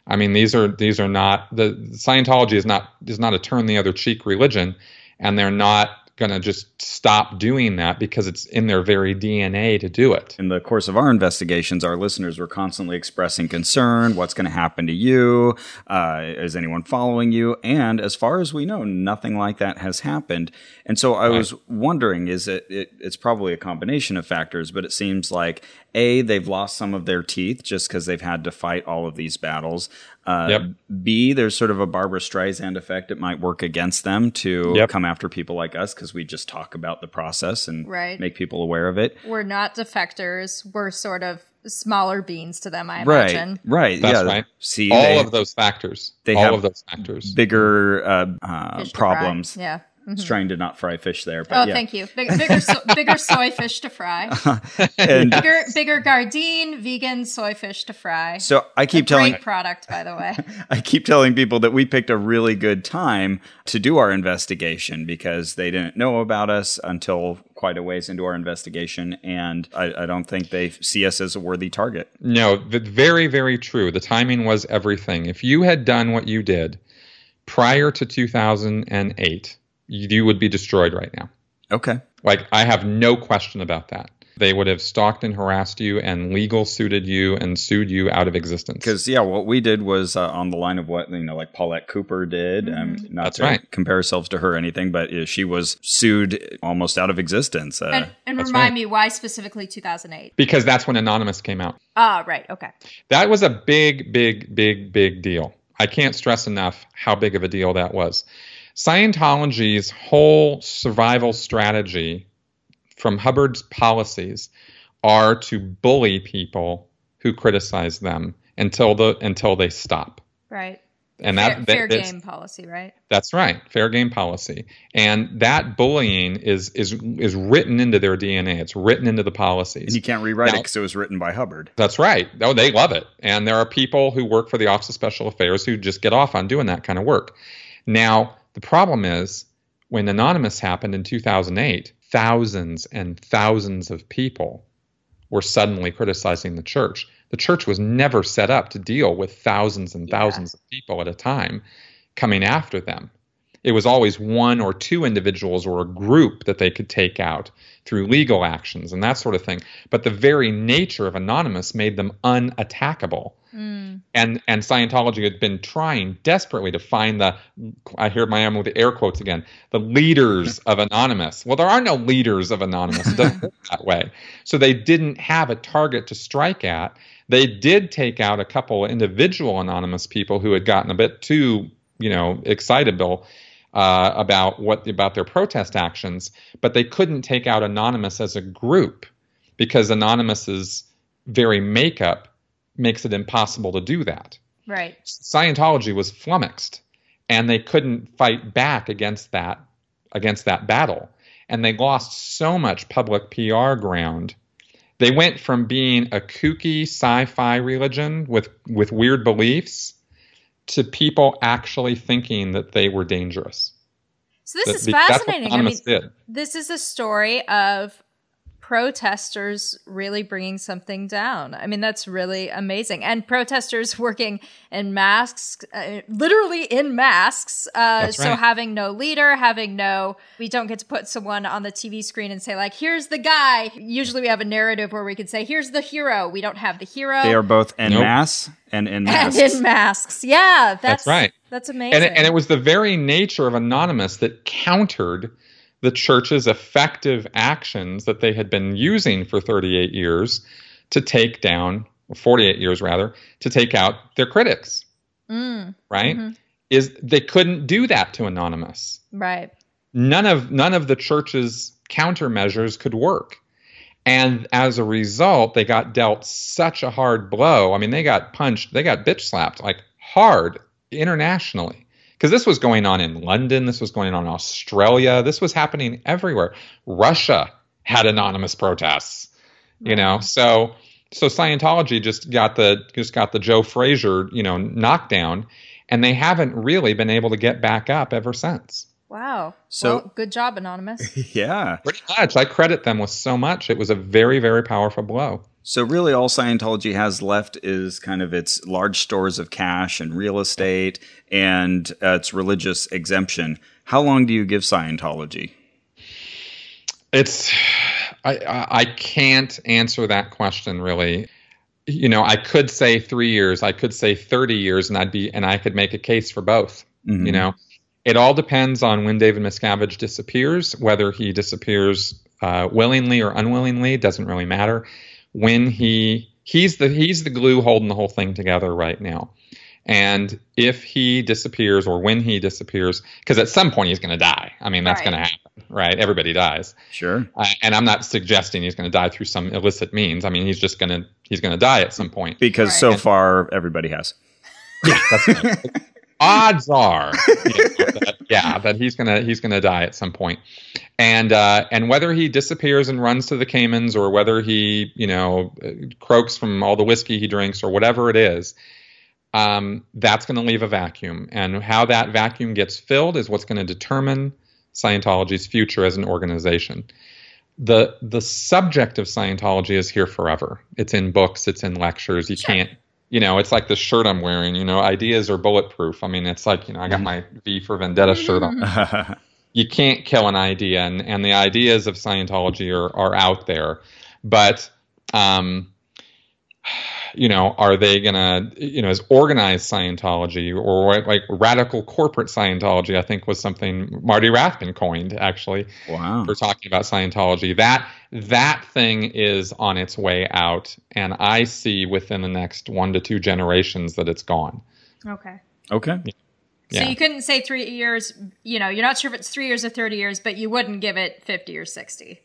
I mean, these are these are not the Scientology is not is not a turn the other cheek religion, and they're not going to just stop doing that because it's in their very DNA to do it. In the course of our investigations, our listeners were constantly expressing concern. What's going to happen to you? Uh, is anyone following you? And as far as we know, nothing like that has happened. And so I was wondering, is it, it? It's probably a combination of factors, but it seems like a they've lost some of their teeth just because they've had to fight all of these battles. Uh, Yep. B, there's sort of a Barbara Streisand effect. It might work against them to Yep. come after people like us because we just talk about the process and Right. make people aware of it. We're not defectors. We're sort of smaller beans to them, I Right, imagine. right, That's yeah. right. See, all they of those factors. they all have of those factors. bigger uh, uh, Fish to fry. problems. Yeah. I was trying to not fry fish there, but Oh, yeah. thank you. Big, bigger, so, bigger soy fish to fry. And Bigger, bigger Gardein vegan soy fish to fry. so I keep Great telling product, by the way. I keep telling people that we picked a really good time to do our investigation because they didn't know about us until quite a ways into our investigation, and I, I don't think they see us as a worthy target. No, very, very true. The timing was everything. If you had done what you did prior to 2008, you would be destroyed right now. Okay. Like, I have no question about that. They would have stalked and harassed you and legal suited you and sued you out of existence. Because yeah, what we did was uh, on the line of what you know, like Paulette Cooper did. Um, not That's to right. compare ourselves to her or anything, but uh, she was sued almost out of existence. Uh, And, and remind right. me why specifically 2008? Because that's when Anonymous came out. Ah, right. Okay. That was a big, big, big, big deal. I can't stress enough how big of a deal that was. Scientology's whole survival strategy from Hubbard's policies are to bully people who criticize them until the until they stop. Right. And fair, that, that- fair game policy, right? That's right, fair game policy. And that bullying is is is written into their DNA. It's written into the policies. and you can't rewrite it because it was written by Hubbard. That's right. Oh, they love it. And there are people who work for the Office of Special Affairs who just get off on doing that kind of work. Now, the problem is when Anonymous happened in 2008, thousands and thousands of people were suddenly criticizing the church. The church was never set up to deal with thousands and Yeah. thousands of people at a time coming after them. It was always one or two individuals or a group that they could take out through legal actions and that sort of thing. But the very nature of Anonymous made them unattackable. Mm. And and Scientology had been trying desperately to find the I hear my own with the air quotes again, the leaders of Anonymous. Well, there are no leaders of Anonymous. It doesn't work that way. So they didn't have a target to strike at. They did take out a couple of individual anonymous people who had gotten a bit too, you know, excitable uh, about what about their protest actions, but they couldn't take out Anonymous as a group because Anonymous's very makeup makes it impossible to do that. Right. Scientology was flummoxed, and they couldn't fight back against that against that battle, and they lost so much public PR ground They went from being a kooky sci-fi religion with with weird beliefs to people actually thinking that they were dangerous. So this is the- that's what fascinating. I mean, did. this is a story of protesters really bringing something down. I mean, that's really amazing. And protesters working in masks, uh, literally in masks. Uh, That's so right. having no leader, having no, we don't get to put someone on the TV screen and say, like, here's the guy. Usually we have a narrative where we could say, here's the hero. We don't have the hero. They are both en Nope. masse and in and masks. in masks. Yeah, that's, That's right. That's amazing. And it, and it was the very nature of Anonymous that countered the church's effective actions that they had been using for 38 years to take down, 48 years rather, to take out their critics, Mm, right? Mhm. Is they couldn't do that to Anonymous. right. None of none of the church's countermeasures could work. And as a result, they got dealt such a hard blow. I mean, they got punched, they got bitch slapped like hard internationally. Because this was going on in London, this was going on in Australia, this was happening everywhere. Russia had anonymous protests, you know. So so Scientology just got the just got the Joe Frazier, you know, knockdown, and they haven't really been able to get back up ever since. Wow. So- well, good job, Anonymous. yeah. Pretty much. I credit them with so much. It was a very, very powerful blow. So really, all Scientology has left is kind of its large stores of cash and real estate and uh, its religious exemption. How long do you give Scientology? It's I, I can't answer that question really. You know, I could say three years, I could say thirty years, and I'd be and I could make a case for both. Mhm. You know, it all depends on when David Miscavige disappears, whether he disappears uh, willingly or unwillingly. It doesn't really matter. When he he's the he's the glue holding the whole thing together right now. And if he disappears or when he disappears, because at some point he's going to die. I mean, that's Right. going to happen, right? Everybody dies. Sure. Uh, and I'm not suggesting he's going to die through some illicit means. I mean, he's just going to he's going to die at some point. Because Right. so far, everybody has. Yeah, that's right. Odds are, you know, that, yeah, that he's gonna he's gonna die at some point, and uh, and whether he disappears and runs to the Caymans or whether he you know croaks from all the whiskey he drinks or whatever it is, um, that's going to leave a vacuum, and how that vacuum gets filled is what's going to determine Scientology's future as an organization. The the subject of Scientology is here forever. It's in books, it's in lectures. You Sure. can't you know, it's like the shirt I'm wearing, you know, ideas are bulletproof. I mean, it's like, you know, I got my V for Vendetta shirt on. You can't kill an idea, and, and the ideas of Scientology are, are out there. But, um, you know, are they going to, you know, is organized Scientology or like radical corporate Scientology, I think was something Marty Rathbun coined, actually wow. for talking about Scientology. That that thing is on its way out, and I see within the next one to two generations that it's gone. Okay. Okay. So Yeah. you couldn't say three years, you know, you're not sure if it's three years or 30 years, but you wouldn't give it 50 or 60.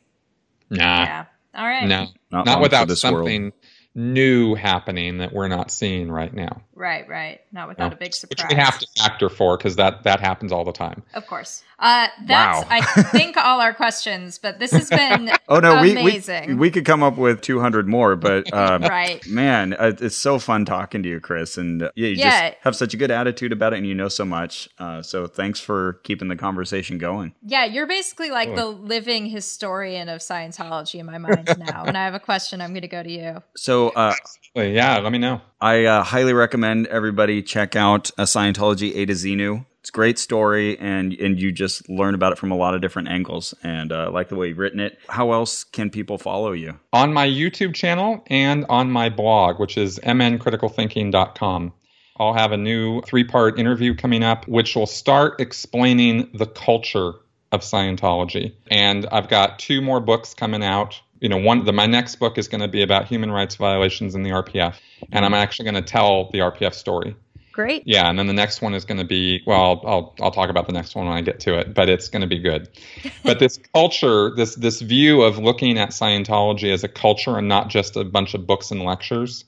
Nah, yeah. All right. no, Not not, without something. world. Something new happening that we're not seeing right now. Right, right. Not without No. a big surprise. Which surprise. we have to factor for because that that happens all the time. Of course. Uh, that's, Wow. I think, all our questions, but this has been Oh no, we, we amazing. we could come up with 200 more, but um, right. man, uh, it's so fun talking to you, Chris, and uh, yeah, you Yeah. just have such a good attitude about it, and you know so much. Uh, so thanks for keeping the conversation going. Yeah, you're basically like the living historian of Scientology in my mind now. when I have a question, I'm going to go to you. So uh, But yeah, let me know. I uh, highly recommend everybody check out a Scientology A to Xenu. It's a great story, and and you just learn about it from a lot of different angles. And uh, I like the way you've written it. How else can people follow you? on my YouTube channel and on my blog, which is mncriticalthinking.com. I'll have a new three part interview coming up, which will start explaining the culture of Scientology. And I've got two more books coming out. You know, one the, my next book is going to be about human rights violations in the RPF, and I'm actually going to tell the RPF story. Great. Yeah, and then the next one is going to be well, I'll, I'll I'll talk about the next one when I get to it, but it's going to be good. But this culture, this this view of looking at Scientology as a culture and not just a bunch of books and lectures,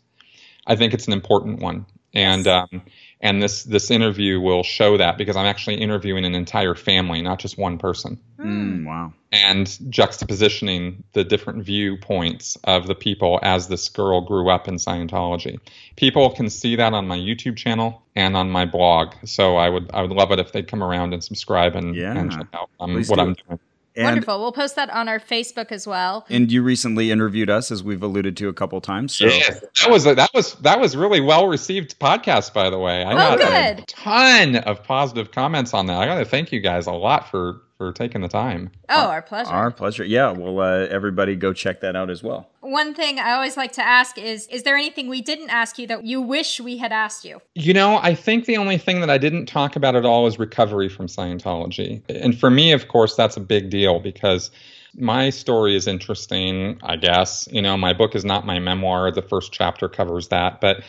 I think it's an important one. And um, and this this interview will show that because I'm actually interviewing an entire family, not just one person. Mm, wow. and juxtapositioning the different viewpoints of the people as this girl grew up in Scientology. People can see that on my YouTube channel and on my blog. So I would I would love it if they'd come around and subscribe and, Yeah. and check out um, what do I'm doing. And, Wonderful. We'll post that on our Facebook as well. And you recently interviewed us, as we've alluded to a couple times. So Yes, that was a, that was that was really well received podcast, by the way. I Oh, got good. a ton of positive comments on that. I got to thank you guys a lot for for taking the time. Oh, our pleasure. our pleasure. Yeah. Well, uh, everybody go check that out as well. One thing I always like to ask is Is there anything we didn't ask you that you wish we had asked you? You know, I think the only thing that I didn't talk about at all is recovery from Scientology. And for me, of course, that's a big deal because my story is interesting, I guess. You know, my book is not my memoir. The first chapter covers that, but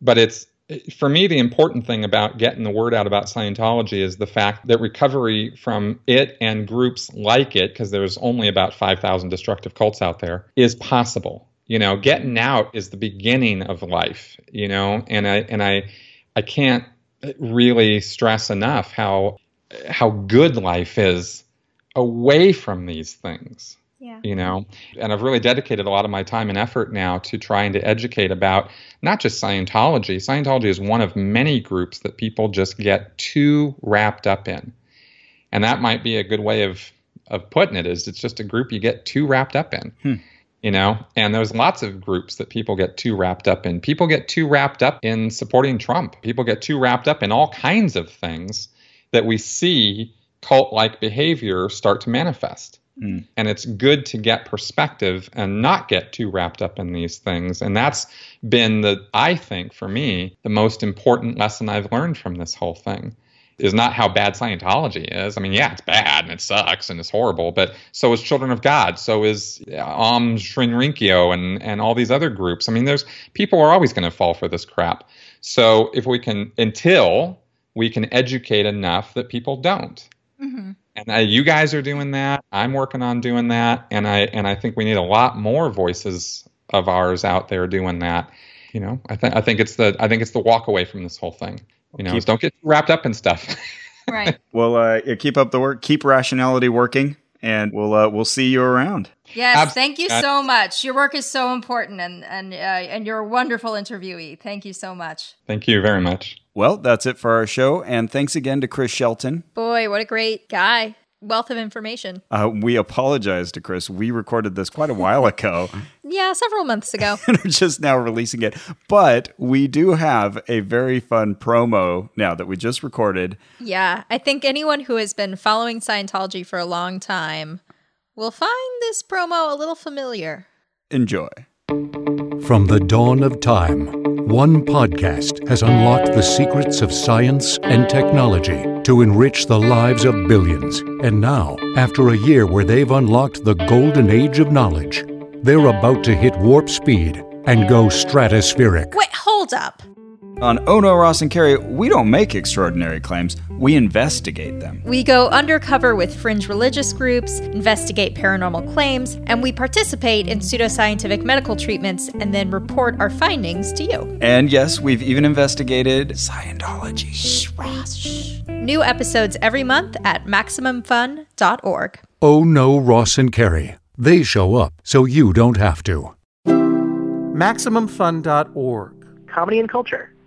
but it's for me the important thing about getting the word out about Scientology is the fact that recovery from it and groups like it because there's only about 5,000 destructive cults out there is possible. You know, getting out is the beginning of life, you know, and I and I I can't really stress enough how how good life is away from these things Yeah. you know? And i've really dedicated a lot of my time and effort now to trying to educate about not just scientology. Scientology is one of many groups that people just get too wrapped up in. And that might be a good way of of putting it is it's just a group you get too wrapped up in hmm. you know? And there's lots of groups that people get too wrapped up in. People get too wrapped up in supporting trump. People get too wrapped up in all kinds of things that we see cult like behavior start to manifest and it's good to get perspective and not get too wrapped up in these things. And that's been the i think for me the most important lesson i've learned from this whole thing is not how bad scientology is. I mean yeah it's bad and it sucks and it's horrible but so is children of god. So is um Shinrinkyo and and all these other groups. I mean there's people are always going to fall for this crap. So if we can until we can educate enough that people don't and uh, you guys are doing that. I'm working on doing that, and I and I think we need a lot more voices of ours out there doing that. You know, I think I think it's the I think it's the walk away from this whole thing. You know, Keep- don't get wrapped up in stuff. Right. Well, uh, keep up the work. Keep rationality working, and we'll uh, we'll see you around. Yes, Abs- thank you so much. Your work is so important, and and uh, and you're a wonderful interviewee. Thank you so much. Thank you very much. Well, that's it for our show, and thanks again to Chris Shelton. Boy, what a great guy! Wealth of information. Uh, we apologize to Chris. We recorded this quite a while ago Yeah, several months ago. and are just now releasing it. But we do have a very fun promo now that we just recorded. yeah, I think anyone who has been following Scientology for a long time will find this promo a little familiar. Enjoy. From the dawn of time, one podcast has unlocked the secrets of science and technology to enrich the lives of billions. And now, after a year where they've unlocked the golden age of knowledge, they're about to hit warp speed and go stratospheric. Wait, hold up. On Ono, Ross, and Carrie, we don't make extraordinary claims, we investigate them. We go undercover with fringe religious groups, investigate paranormal claims, and we participate in pseudoscientific medical treatments and then report our findings to you. And yes, we've even investigated Scientology. Shh, Ross. New episodes every month at MaximumFun.org. Oh no, Ross and Carrie. They show up so you don't have to. MaximumFun.org. comedy and culture.